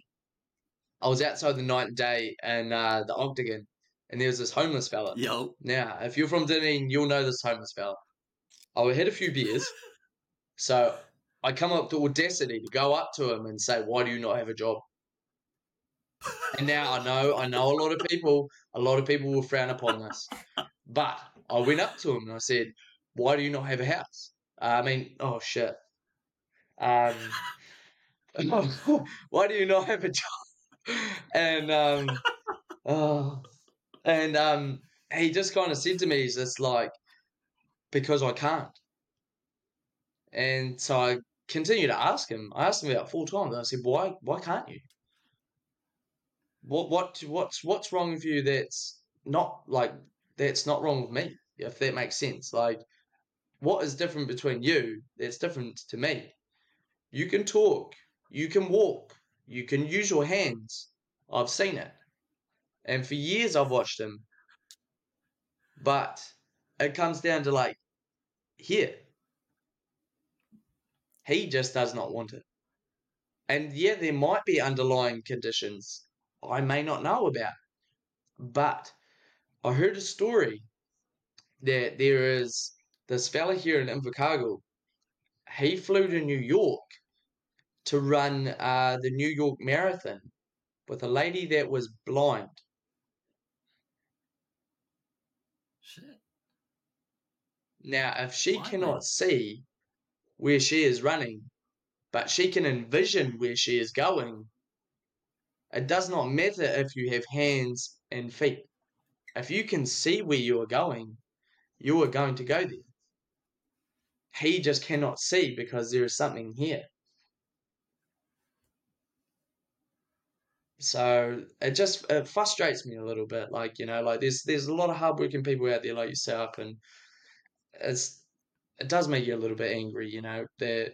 I was outside the night and day and uh, the Octagon, and there was this homeless fella. Yo. Now, if you're from Dunedin, you'll know this homeless fella. I had a few beers, so I come up to audacity to go up to him and say, "Why do you not have a job?" and now I know, I know a lot of people, a lot of people will frown upon this, but I went up to him and I said, "Why do you not have a house?" Uh, I mean, oh shit. Um, why do you not have a job? And um, oh, and um, he just kind of said to me, "He's just like because I can't." And so I continued to ask him. I asked him about four times. I said, "Why? Why can't you? What? What? What's What's wrong with you? That's not like that's not wrong with me. If that makes sense. Like, what is different between you that's different to me? You can talk. You can walk. You can use your hands. I've seen it. And for years I've watched him. But it comes down to like, here. He just does not want it. And yeah, there might be underlying conditions I may not know about. But I heard a story that there is this fella here in Invercargill. He flew to New York to run uh, the New York Marathon with a lady that was blind. Shit. Now, if she cannot see where she is running, but she can envision where she is going, it does not matter if you have hands and feet. If you can see where you are going, you are going to go there. He just cannot see because there is something here. So it just it frustrates me a little bit. Like you know, like there's there's a lot of hardworking people out there like yourself, and it's it does make you a little bit angry. You know that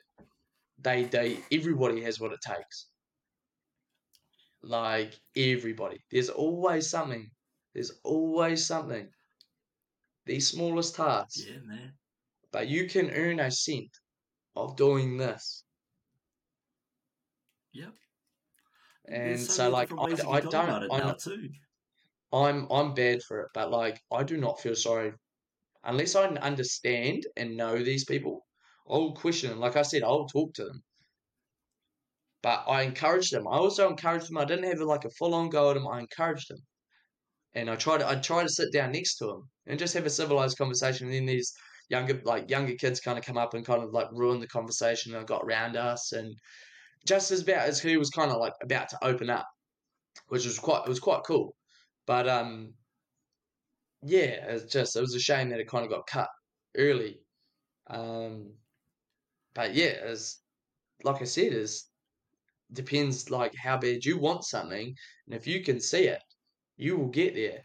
they they everybody has what it takes. Like everybody, there's always something. There's always something. The smallest tasks. Yeah, man. But you can earn a cent of doing this. Yep and so, so like I, I don't I'm, I'm I'm bad for it, but like I do not feel sorry unless I understand and know these people. I'll question them. Like I said, I'll talk to them. But I encourage them. I also encourage them. I didn't have like a full on go at them. I encouraged them, and I try to I try to sit down next to them and just have a civilized conversation. And then these younger like younger kids kind of come up and kind of like ruin the conversation and got around us and just as about as he was kind of like about to open up, which was quite it was quite cool. But um, yeah, it's just it was a shame that it kind of got cut early. Um, but yeah, as like I said, is depends like how bad you want something, and if you can see it, you will get there.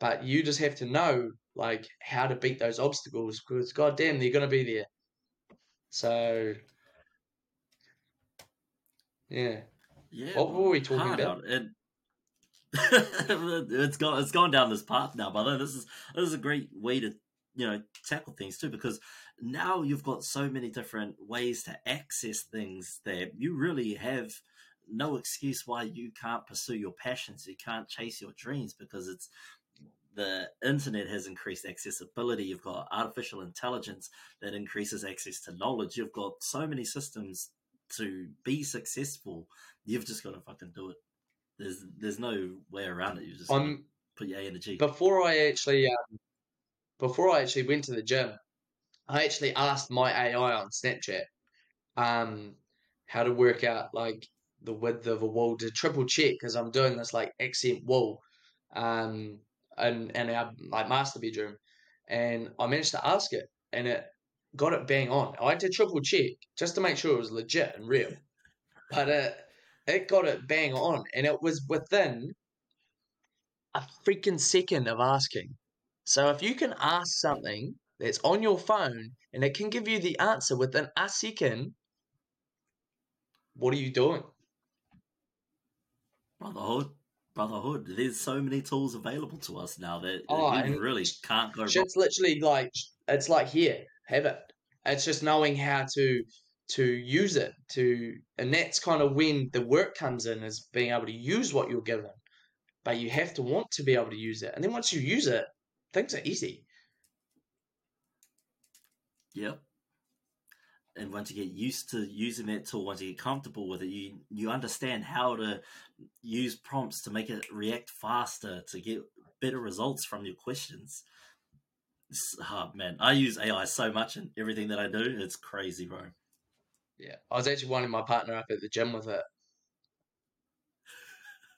But you just have to know like how to beat those obstacles because goddamn, they're gonna be there. So yeah. Yeah. What were we talking about? It, it's gone. It's gone down this path now, brother. This is this is a great way to you know tackle things too, because now you've got so many different ways to access things that you really have no excuse why you can't pursue your passions. You can't chase your dreams because it's the internet has increased accessibility. You've got artificial intelligence that increases access to knowledge. You've got so many systems to be successful, you've just got to fucking do it. There's there's no way around it. You just um, put your energy. Before I actually um, before I actually went to the gym, I actually asked my AI on Snapchat um, how to work out like the width of a wall to triple check because I'm doing this like accent wall um, in, in our like master bedroom, and I managed to ask it, and it got it bang on. I had to triple check just to make sure it was legit and real. But it, it got it bang on, and it was within a freaking second of asking. So if you can ask something that's on your phone and it can give you the answer within a second, what are you doing? Brotherhood. Brotherhood. There's so many tools available to us now that oh, we really can't go It's literally like it's like here, have it. It's just knowing how to to use it to and that's kind of when the work comes in is being able to use what you're given but you have to want to be able to use it and then once you use it things are easy. Yep. And once you get used to using that tool once you get comfortable with it you you understand how to use prompts to make it react faster to get better results from your questions. Oh, man i use ai so much in everything that i do. It's crazy bro yeah, I was actually winding my partner up at the gym with it.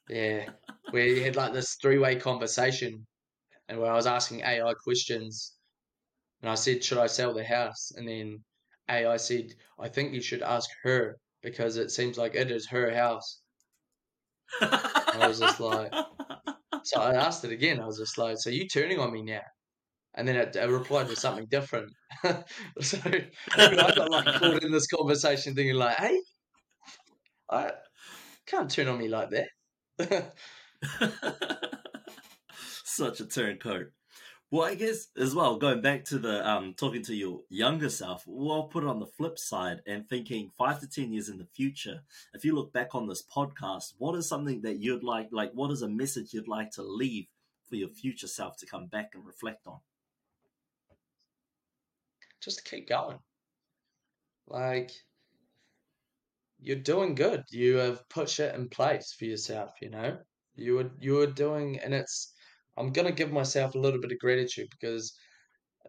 Yeah, he had like this three-way conversation, and where I was asking AI questions, and I said, "Should I sell the house?" And then AI said, "I think you should ask her because it seems like it is her house." I was just like, so I asked it again. I was just like, "So you turning on me now?" And then it, it replied with something different. so I got like caught in this conversation, thinking like, "Hey, I can't turn on me like that." Such a turncoat. Well, I guess as well, going back to the um, talking to your younger self, well, I'll put it on the flip side and thinking five to 10 years in the future, if you look back on this podcast, what is something that you'd like, like, what is a message you'd like to leave for your future self to come back and reflect on? Just keep going. Like, you're doing good. You have put shit in place for yourself, you know? You were you were doing and it's I'm gonna give myself a little bit of gratitude because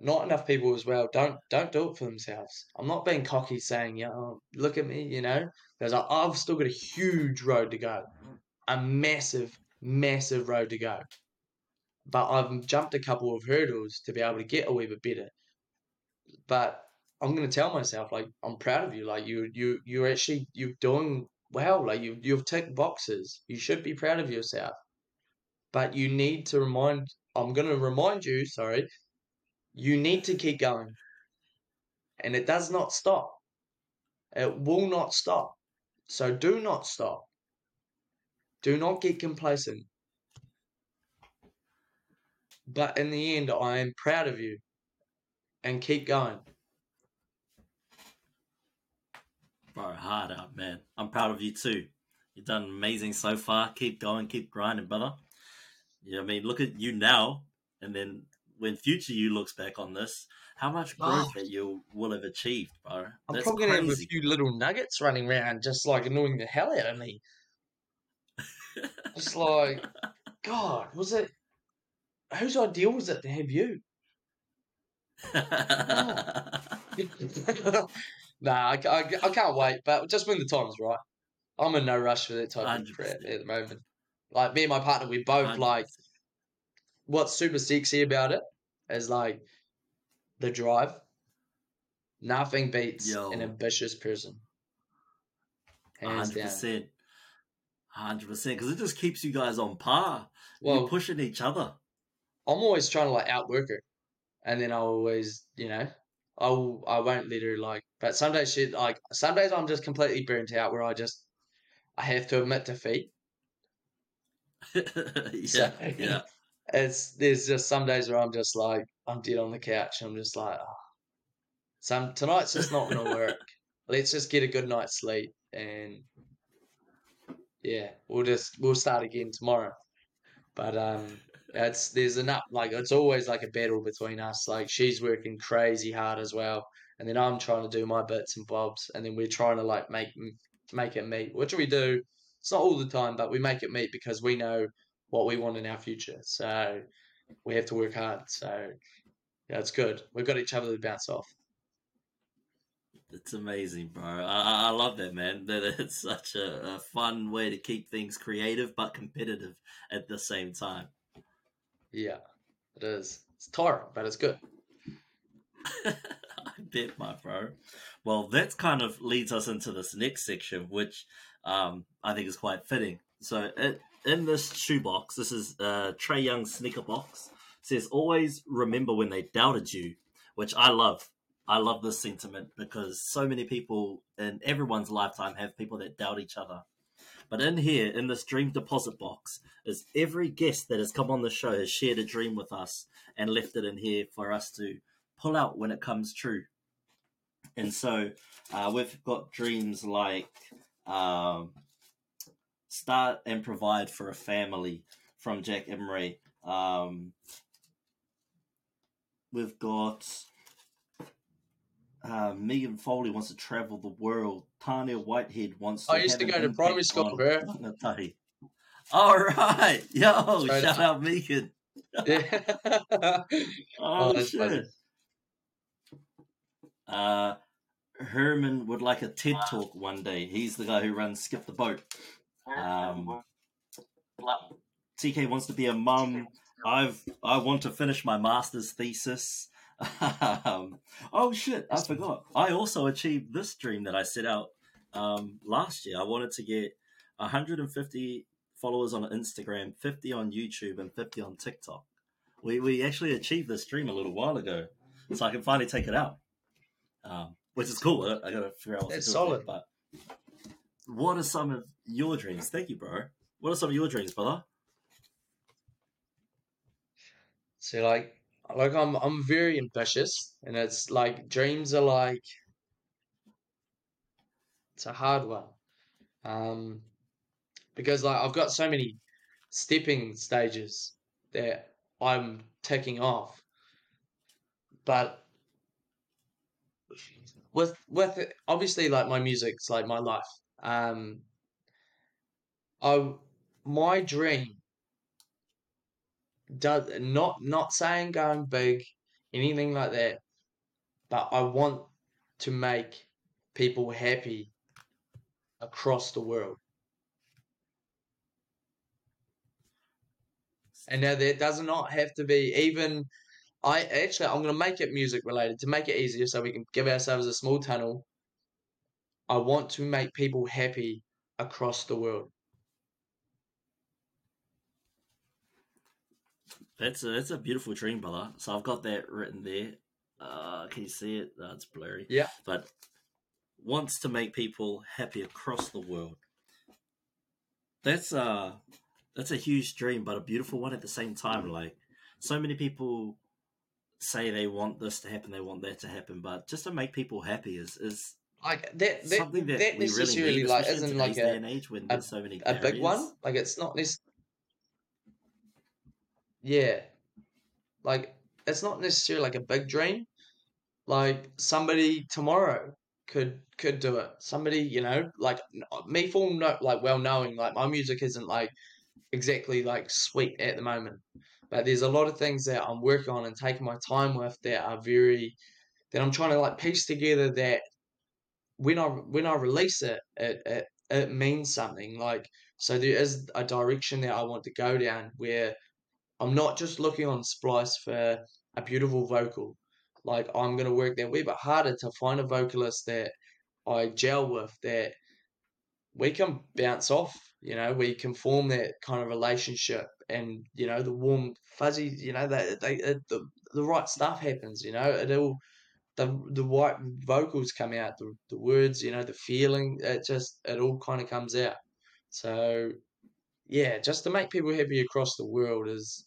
not enough people as well don't don't do it for themselves. I'm not being cocky saying, yeah, oh, look at me, you know, because I've still got a huge road to go, a massive, massive road to go. But I've jumped a couple of hurdles to be able to get a wee bit better but I'm gonna tell myself like I'm proud of you. Like you you you're actually you're doing well. Like you you've ticked boxes. You should be proud of yourself. But you need to remind. I'm gonna remind you. Sorry. You need to keep going, and it does not stop. It will not stop. So do not stop. Do not get complacent. But in the end, I am proud of you and keep going. Bro, hard out, man. I'm proud of you too. You've done amazing so far. Keep going, keep grinding, brother. Yeah, I mean, look at you now, and then when future you looks back on this, how much oh. growth oh. that you will have achieved, bro. I'm That's probably gonna have a few little nuggets running around, just like annoying the hell out of me. just like, God, was it? Whose idea was it to have you? nah, I, I, I, can't wait, but just when the time's right. I'm in no rush for that type 100%. of crap at the moment. Like me and my partner, we both 100%. like what's super sexy about it is like the drive. Nothing beats Yo. an ambitious person. Hands 100. Down. Hundred percent, because it just keeps you guys on par. Well, You're pushing each other. I'm always trying to like outwork her and then I'll always, you know, I'll I won't let her like. But some days she like some days I'm just completely burnt out where I just I have to admit defeat. yeah, so, yeah. It's there's just some days where I'm just like I'm dead on the couch. And I'm just like, oh, some tonight's just not gonna work. Let's just get a good night's sleep and yeah, we'll just we'll start again tomorrow. But um, it's there's enough like it's always like a battle between us. Like she's working crazy hard as well, and then I'm trying to do my bits and bobs, and then we're trying to like make make it meet, which we do. It's not all the time, but we make it meet because we know what we want in our future. So we have to work hard. So yeah, it's good. We've got each other to bounce off. It's amazing, bro. I, I love that, man. That it's such a, a fun way to keep things creative but competitive at the same time. Yeah, it is. It's tiring, but it's good. I bet, my bro. Well, that kind of leads us into this next section, which um, I think is quite fitting. So, it, in this shoebox, this is uh, Trae Young sneaker box. says, "Always remember when they doubted you," which I love I love this sentiment because so many people in everyone's lifetime have people that doubt each other. But in here, in this dream deposit box, is every guest that has come on the show has shared a dream with us and left it in here for us to pull out when it comes true. And so uh, we've got dreams like um, start and provide for a family from Jack Emery. Um, we've got uh, Megan Foley wants to travel the world. Tanya Whitehead wants to. I used to go to primary school, bro. All right, yo, Straight shout out Megan. Yeah. oh, oh shit. Uh, Herman would like a TED talk one day. He's the guy who runs Skip the Boat. Um, TK wants to be a mum. I've I want to finish my master's thesis. Um, oh shit, I forgot. I also achieved this dream that I set out um, last year. I wanted to get 150 followers on Instagram, 50 on YouTube, and 50 on TikTok. We we actually achieved this dream a little while ago, so I can finally take it out, um, which is cool. I, I gotta figure out what That's to do solid. It, but what are some of your dreams? Thank you, bro. What are some of your dreams, brother? So like like I'm I'm very ambitious and it's like dreams are like it's a hard one. Um because like I've got so many stepping stages that I'm taking off. But with with it, obviously like my music's like my life. Um I my dream does not not saying going big, anything like that, but I want to make people happy across the world. And now that does not have to be even I actually I'm gonna make it music related to make it easier so we can give ourselves a small tunnel. I want to make people happy across the world. That's a, that's a beautiful dream, brother. So I've got that written there. Uh, can you see it? Oh, it's blurry. Yeah. But wants to make people happy across the world. That's uh that's a huge dream, but a beautiful one at the same time. Like so many people say they want this to happen, they want that to happen, but just to make people happy is is like that, that something that, that necessarily really need, like isn't like a, age when a, so many a big one. Like it's not this yeah. Like it's not necessarily like a big dream. Like somebody tomorrow could could do it. Somebody, you know, like me full no, like well knowing like my music isn't like exactly like sweet at the moment. But there's a lot of things that I'm working on and taking my time with that are very that I'm trying to like piece together that when I when I release it, it it, it means something. Like so there is a direction that I want to go down where I'm not just looking on Splice for a beautiful vocal. Like I'm gonna work that way, but harder to find a vocalist that I gel with that we can bounce off. You know, we can form that kind of relationship, and you know, the warm fuzzy. You know, they, they the the right stuff happens. You know, it'll the the right vocals come out, the the words. You know, the feeling. It just it all kind of comes out. So yeah, just to make people happy across the world is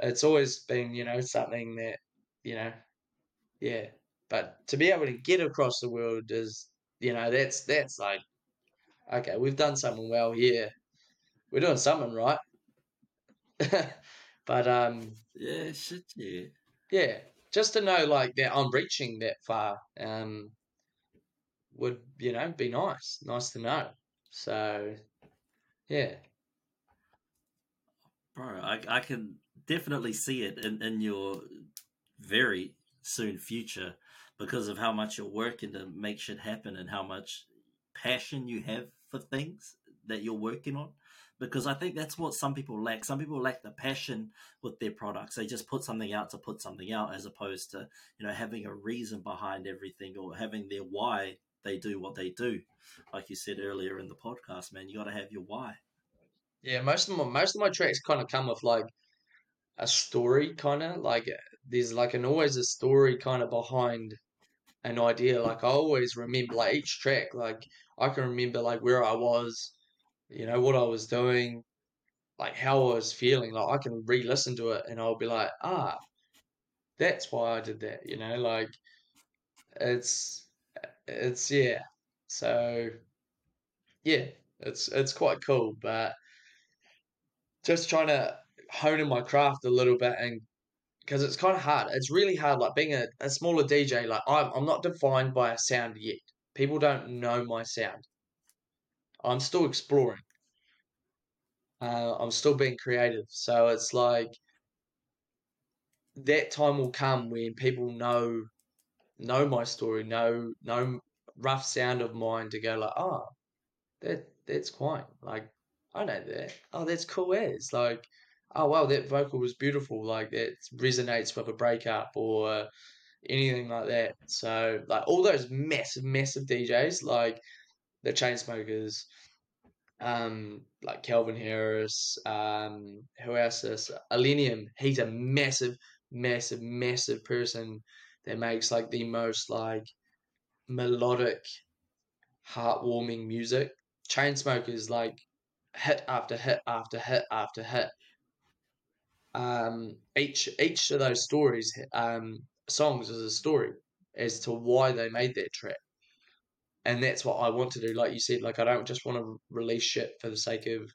it's always been, you know, something that, you know, yeah. But to be able to get across the world is, you know, that's that's like, okay, we've done something well here. We're doing something right. but um, yeah, shit, yeah, yeah. Just to know like that I'm reaching that far, um, would you know be nice, nice to know. So, yeah, bro, I I can definitely see it in, in your very soon future because of how much you're working to make shit happen and how much passion you have for things that you're working on because I think that's what some people lack. Some people lack the passion with their products. They just put something out to put something out as opposed to, you know, having a reason behind everything or having their why they do what they do. Like you said earlier in the podcast, man, you got to have your why. Yeah, most of my most of my tracks kind of come with like a story kind of like there's like an always a story kind of behind an idea. Like I always remember like each track. Like I can remember like where I was, you know, what I was doing, like how I was feeling. Like I can re-listen to it and I'll be like, ah, that's why I did that. You know, like it's it's yeah. So yeah, it's it's quite cool, but just trying to hone in my craft a little bit and because it's kind of hard. It's really hard. Like being a, a smaller DJ, like I'm I'm not defined by a sound yet. People don't know my sound. I'm still exploring. Uh, I'm still being creative. So it's like that time will come when people know know my story, know know rough sound of mine to go like, oh, that that's quite like I know that. Oh, that's cool as like, oh wow, that vocal was beautiful. Like that resonates with a breakup or anything like that. So like all those massive, massive DJs like the Chainsmokers, um, like Calvin Harris, um, who else is Illenium. He's a massive, massive, massive person that makes like the most like melodic, heartwarming music. Chainsmokers like hit after hit after hit after hit. Um, each each of those stories, um, songs is a story as to why they made that track and that's what I want to do. Like you said, like I don't just want to release shit for the sake of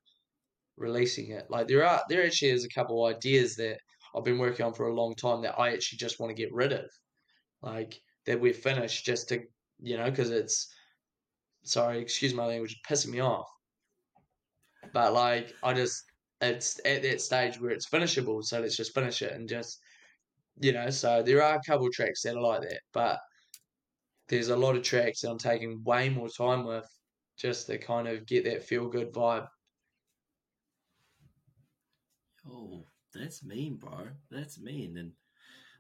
releasing it. Like there are there actually is a couple ideas that I've been working on for a long time that I actually just want to get rid of, like that we're finished just to you know because it's sorry excuse my language pissing me off, but like I just it's at that stage where it's finishable, so let's just finish it and just you know. So there are a couple tracks that are like that, but there's a lot of tracks that I'm taking way more time with just to kind of get that feel good vibe. Oh, that's mean, bro. That's mean. And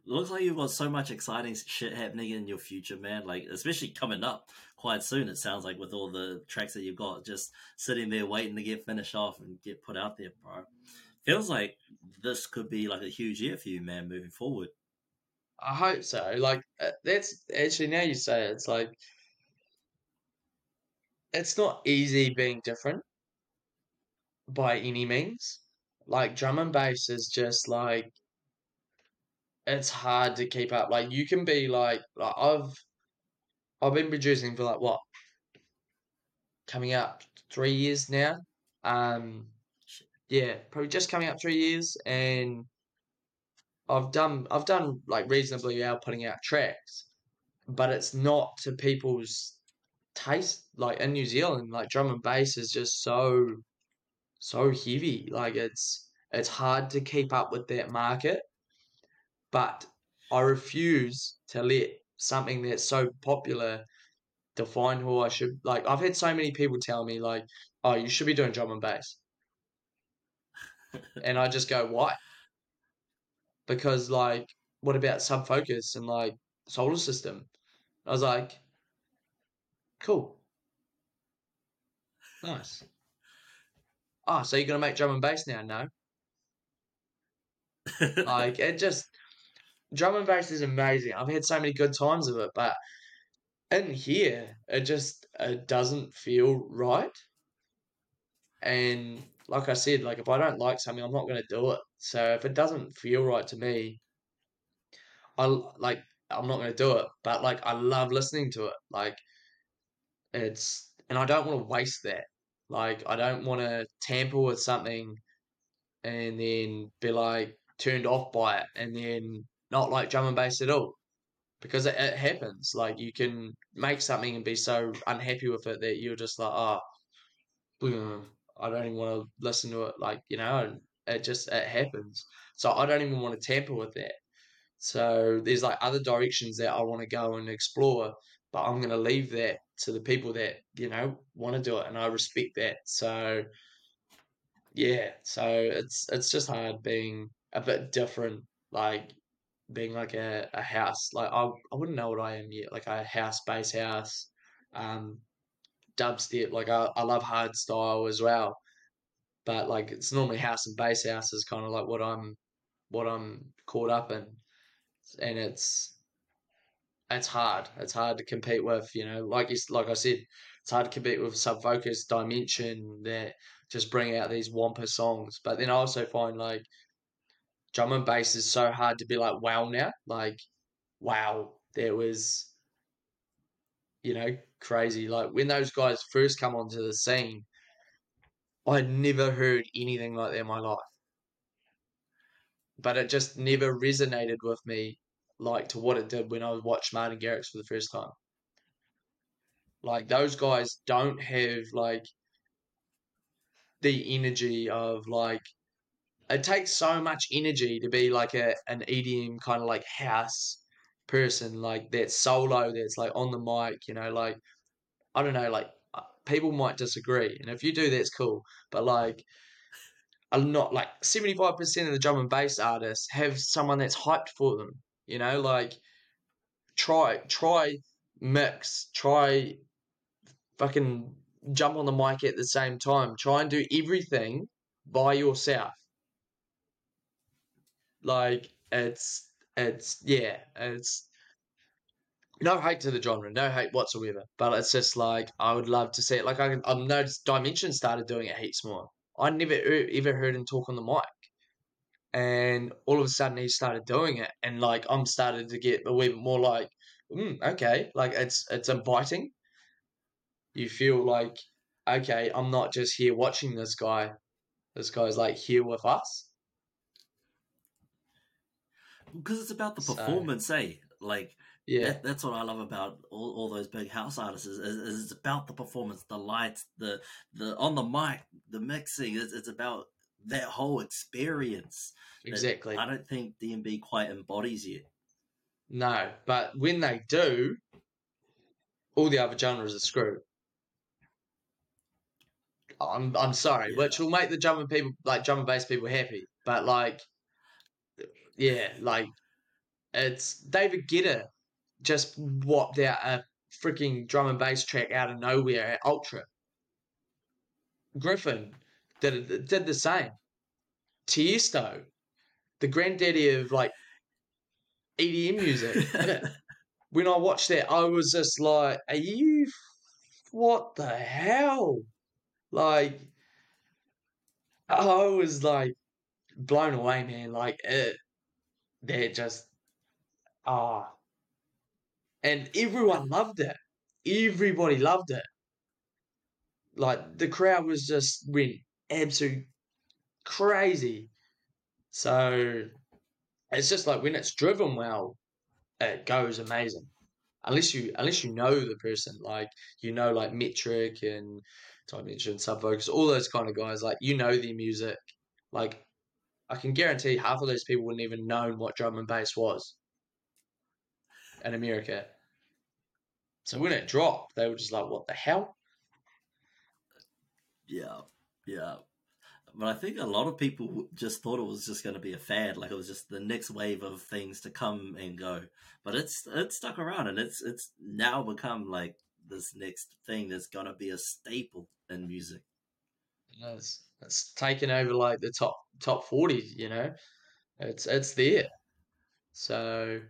looks like you've got so much exciting shit happening in your future, man. Like, especially coming up quite soon, it sounds like, with all the tracks that you've got just sitting there waiting to get finished off and get put out there, bro. Feels like this could be like a huge year for you, man, moving forward. I hope so. Like uh, that's actually now you say it, it's like it's not easy being different by any means. Like drum and bass is just like it's hard to keep up. Like you can be like, like I've I've been producing for like what coming up three years now. Um, yeah, probably just coming up three years, and I've done I've done like reasonably well putting out tracks, but it's not to people's taste. Like in New Zealand, like drum and bass is just so so heavy. Like it's it's hard to keep up with that market. But I refuse to let something that's so popular define who I should like. I've had so many people tell me like, "Oh, you should be doing drum and bass," and I just go, "Why?" because like what about Sub Focus and like solar system i was like cool nice oh so you're gonna make drum and bass now no like it just drum and bass is amazing i've had so many good times of it but in here it just it doesn't feel right and like I said, like if I don't like something, I'm not going to do it. So if it doesn't feel right to me, I like I'm not going to do it. But like I love listening to it. Like it's and I don't want to waste that. Like I don't want to tamper with something and then be like turned off by it and then not like drum and bass at all because it, it happens. Like you can make something and be so unhappy with it that you're just like, oh, I don't even want to listen to it. Like you know, it just it happens. So I don't even want to tamper with that. So there's like other directions that I want to go and explore, but I'm going to leave that to the people that you know want to do it, and I respect that. So yeah, so it's it's just hard being a bit different, like being like a, a house. Like I I wouldn't know what I am yet, like a house bass house. Um, dubstep. Like I, I love hard style as well, but like it's normally house and bass house is kind of like what I'm what I'm caught up in, and it's it's hard. It's hard to compete with. You know, like you, like I said, it's hard to compete with Sub Focus Dimension that just bring out these wampa songs. But then I also find like drum and bass is so hard to be like wow now. Like wow, there was you know crazy. Like when those guys first come onto the scene, I'd never heard anything like that in my life. But it just never resonated with me like to what it did when I watched Martin Garrix for the first time. Like those guys don't have like the energy of like it takes so much energy to be like a an EDM kind of like house person like that solo that's like on the mic, you know, like I don't know, like uh, people might disagree, and if you do, that's cool. But like, I'm not like seventy five percent of the drum and bass artists have someone that's hyped for them. You know, like try try mix, try fucking jump on the mic at the same time. Try and do everything by yourself. Like it's it's yeah, it's no hate to the genre, no hate whatsoever. But it's just like I would love to see it. Like I, I've noticed Dimension started doing it heaps more. I never ever heard him talk on the mic, and all of a sudden he started doing it, and like I'm started to get a wee bit more like, mm, okay, like it's it's inviting. You feel like, okay, I'm not just here watching this guy. This guy's like here with us. Because it's about the performance, so, eh? Like yeah, that, that's what I love about all, all those big house artists is, is, is, it's about the performance, the lights, the the on the mic, the mixing. It's, it's about that whole experience. Exactly. I don't think DnB quite embodies yet. No, but when they do, all the other genres are screwed. I'm I'm sorry, yeah. which will make the drum and people like drum and bass people happy, but like, yeah, like it's David Guetta just whopped out a freaking drum and bass track out of nowhere at Ultra. Gryffin did did the same. Tiesto, the granddaddy of like EDM music. when I watched that, I was just like, "Are you? What the hell?" Like, I was like blown away, man. Like it, they're just ah, and everyone loved it. Everybody loved it. Like the crowd was just went absolute crazy. So it's just like when it's driven well, it goes amazing. Unless you unless you know the person, like you know like Metrik and Dimension, Sub Focus, all those kind of guys, like you know their music. Like I can guarantee half of those people wouldn't even known what drum and bass was in America. So when it dropped, they were just like, "What the hell?" Yeah, yeah. But I think a lot of people just thought it was just going to be a fad, like it was just the next wave of things to come and go. But it's it's stuck around, and it's it's now become like this next thing that's going to be a staple in music. It's it's taken over like the top top forty. You know, it's it's there. So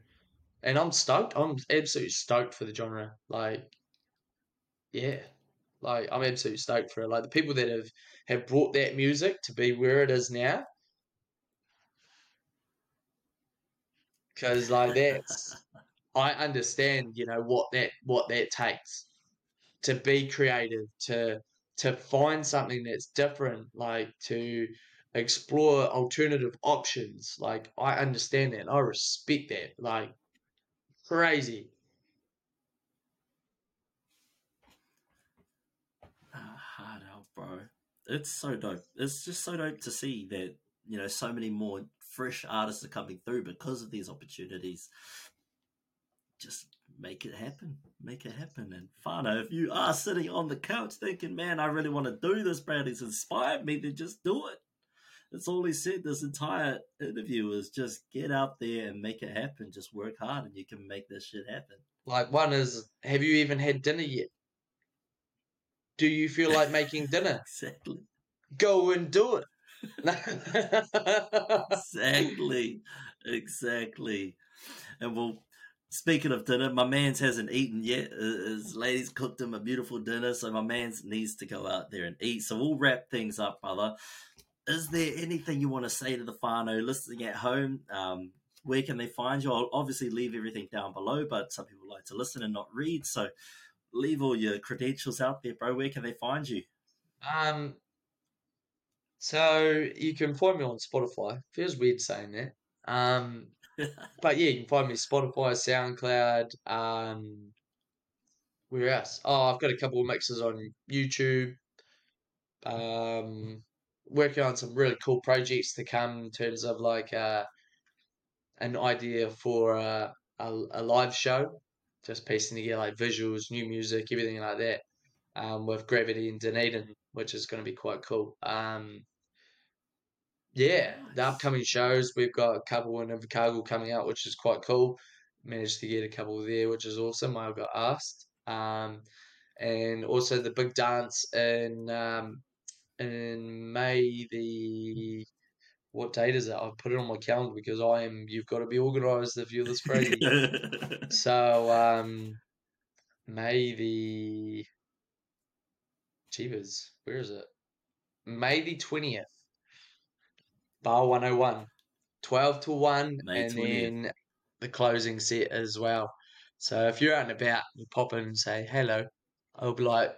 and I'm stoked. I'm absolutely stoked for the genre. Like, yeah, like I'm absolutely stoked for it. Like the people that have have brought that music to be where it is now, because like that's I understand. You know what that what that takes to be creative to to find something that's different, like to explore alternative options. Like I understand that. I respect that. Like Crazy. Ah, hard out, bro. It's so dope. It's just so dope to see that you know so many more fresh artists are coming through because of these opportunities. Just make it happen. Make it happen. And whānau, if you are sitting on the couch thinking, man, I really want to do this, Brad, it's inspired me, to just do it. That's all he said this entire interview was just get out there and make it happen. Just work hard and you can make this shit happen. Like one is, have you even had dinner yet? Do you feel like making dinner? exactly. Go and do it. exactly. Exactly. And we'll speaking of dinner, my man's hasn't eaten yet. His lady's cooked him a beautiful dinner, so my man's needs to go out there and eat. So we'll wrap things up, brother. Is there anything you want to say to the whānau listening at home? Um, where can they find you? I'll obviously leave everything down below, but some people like to listen and not read. So leave all your credentials out there, bro. Where can they find you? Um, so you can find me on Spotify. Feels weird saying that. Um, but yeah, you can find me Spotify, SoundCloud. Um, where else? Oh, I've got a couple of mixes on YouTube. Um, working on some really cool projects to come in terms of like uh, an idea for a, a, a live show, just piecing together like visuals, new music, everything like that. Um, with Gravity and Dunedin, which is going to be quite cool. Um, yeah, the upcoming shows we've got a couple in Invercargill coming out, which is quite cool. Managed to get a couple there, which is awesome. I got asked, um, and also the big dance in um, in May the what date is it? I've put it on my calendar because I am. You've got to be organised if you're this crazy. so um, May the Jeepers, where is it? May the twentieth. Bar 101. 12 to 1, May and 20th. then the closing set as well. So if you're out and about, you pop in and say hello. I'll be like,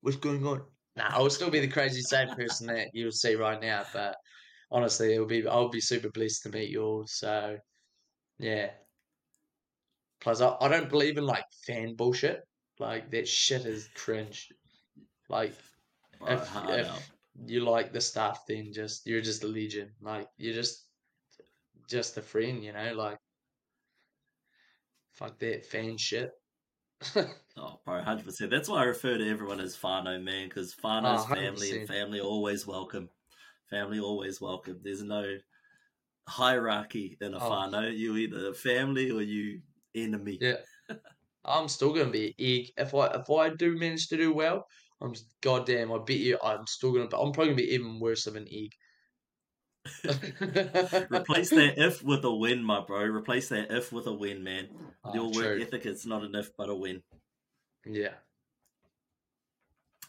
what's going on? Nah, I'll still be the crazy same person that you'll see right now, but honestly, it'll be I'll be super blessed to meet you all. So yeah. Plus, I, I don't believe in like fan bullshit. Like that shit is cringe. Like if, if you like the staff then just you're just a legion. Like you're just just a friend, you know. Like fuck that fan shit. oh, bro, hundred percent. That's why I refer to everyone as whānau man, because whānau's oh, family and family always welcome. Family always welcome. There's no hierarchy in a oh. whānau. You either family or you enemy. Yeah. I'm still gonna be egg if I if I do manage to do well. I'm just, goddamn. I bet you. I'm still gonna. But I'm probably gonna be even worse of an egg. Replace that if with a win, my bro. Replace that if with a win, man. Oh, Your true. work ethic is not an if but a win. Yeah.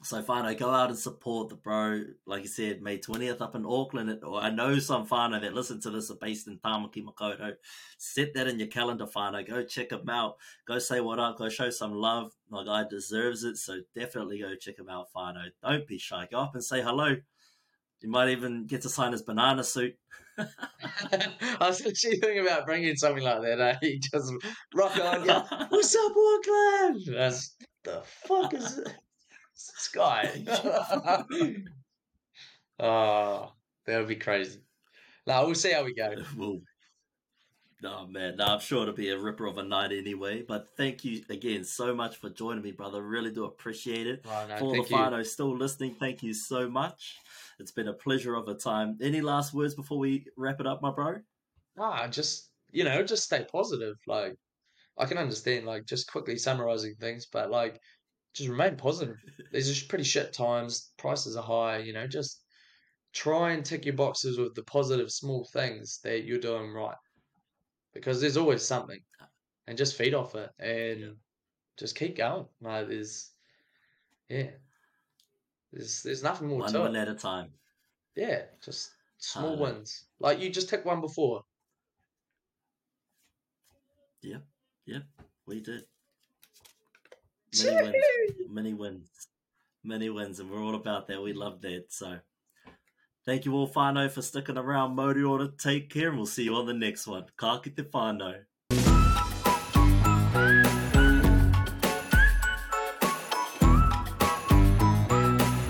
So whānau, go out and support the bro. Like you said, May 20th up in Auckland. Or I know some whānau that listen to this are based in Tamaki Makaurau. Set that in your calendar, whānau. Go check him out. Go say what up. Go show some love. My guy deserves it. So definitely go check him out, whānau. Don't be shy. Go up and say hello. You might even get to sign his banana suit. I was actually thinking about bringing something like that. Eh? He just rock on, go, "What's up, Auckland?" That's the fuck is it? This guy? oh, that would be crazy. Now we'll see how we go. Well, no man, no, I'm sure it'll be a ripper of a night anyway. But thank you again so much for joining me, brother. Really do appreciate it. Oh, no, for the whānau still listening, thank you so much. It's been a pleasure of a time. Any last words before we wrap it up, my bro? Ah, just you know, just stay positive. Like I can understand, like just quickly summarizing things, but like just remain positive. These are pretty shit times. Prices are high. You know, just try and tick your boxes with the positive small things that you're doing right, because there's always something, and just feed off it and yeah. just keep going. Like there's, yeah, there's there's nothing more one to win it. at a time. Yeah, just small uh, wins. Like you just took one before. Yeah, yeah, we did. Many wins, many wins, many wins, and we're all about that. We love that. So, thank you all, whānau, for sticking around. Mauri ora. Take care, and we'll see you on the next one. Ka kite whānau.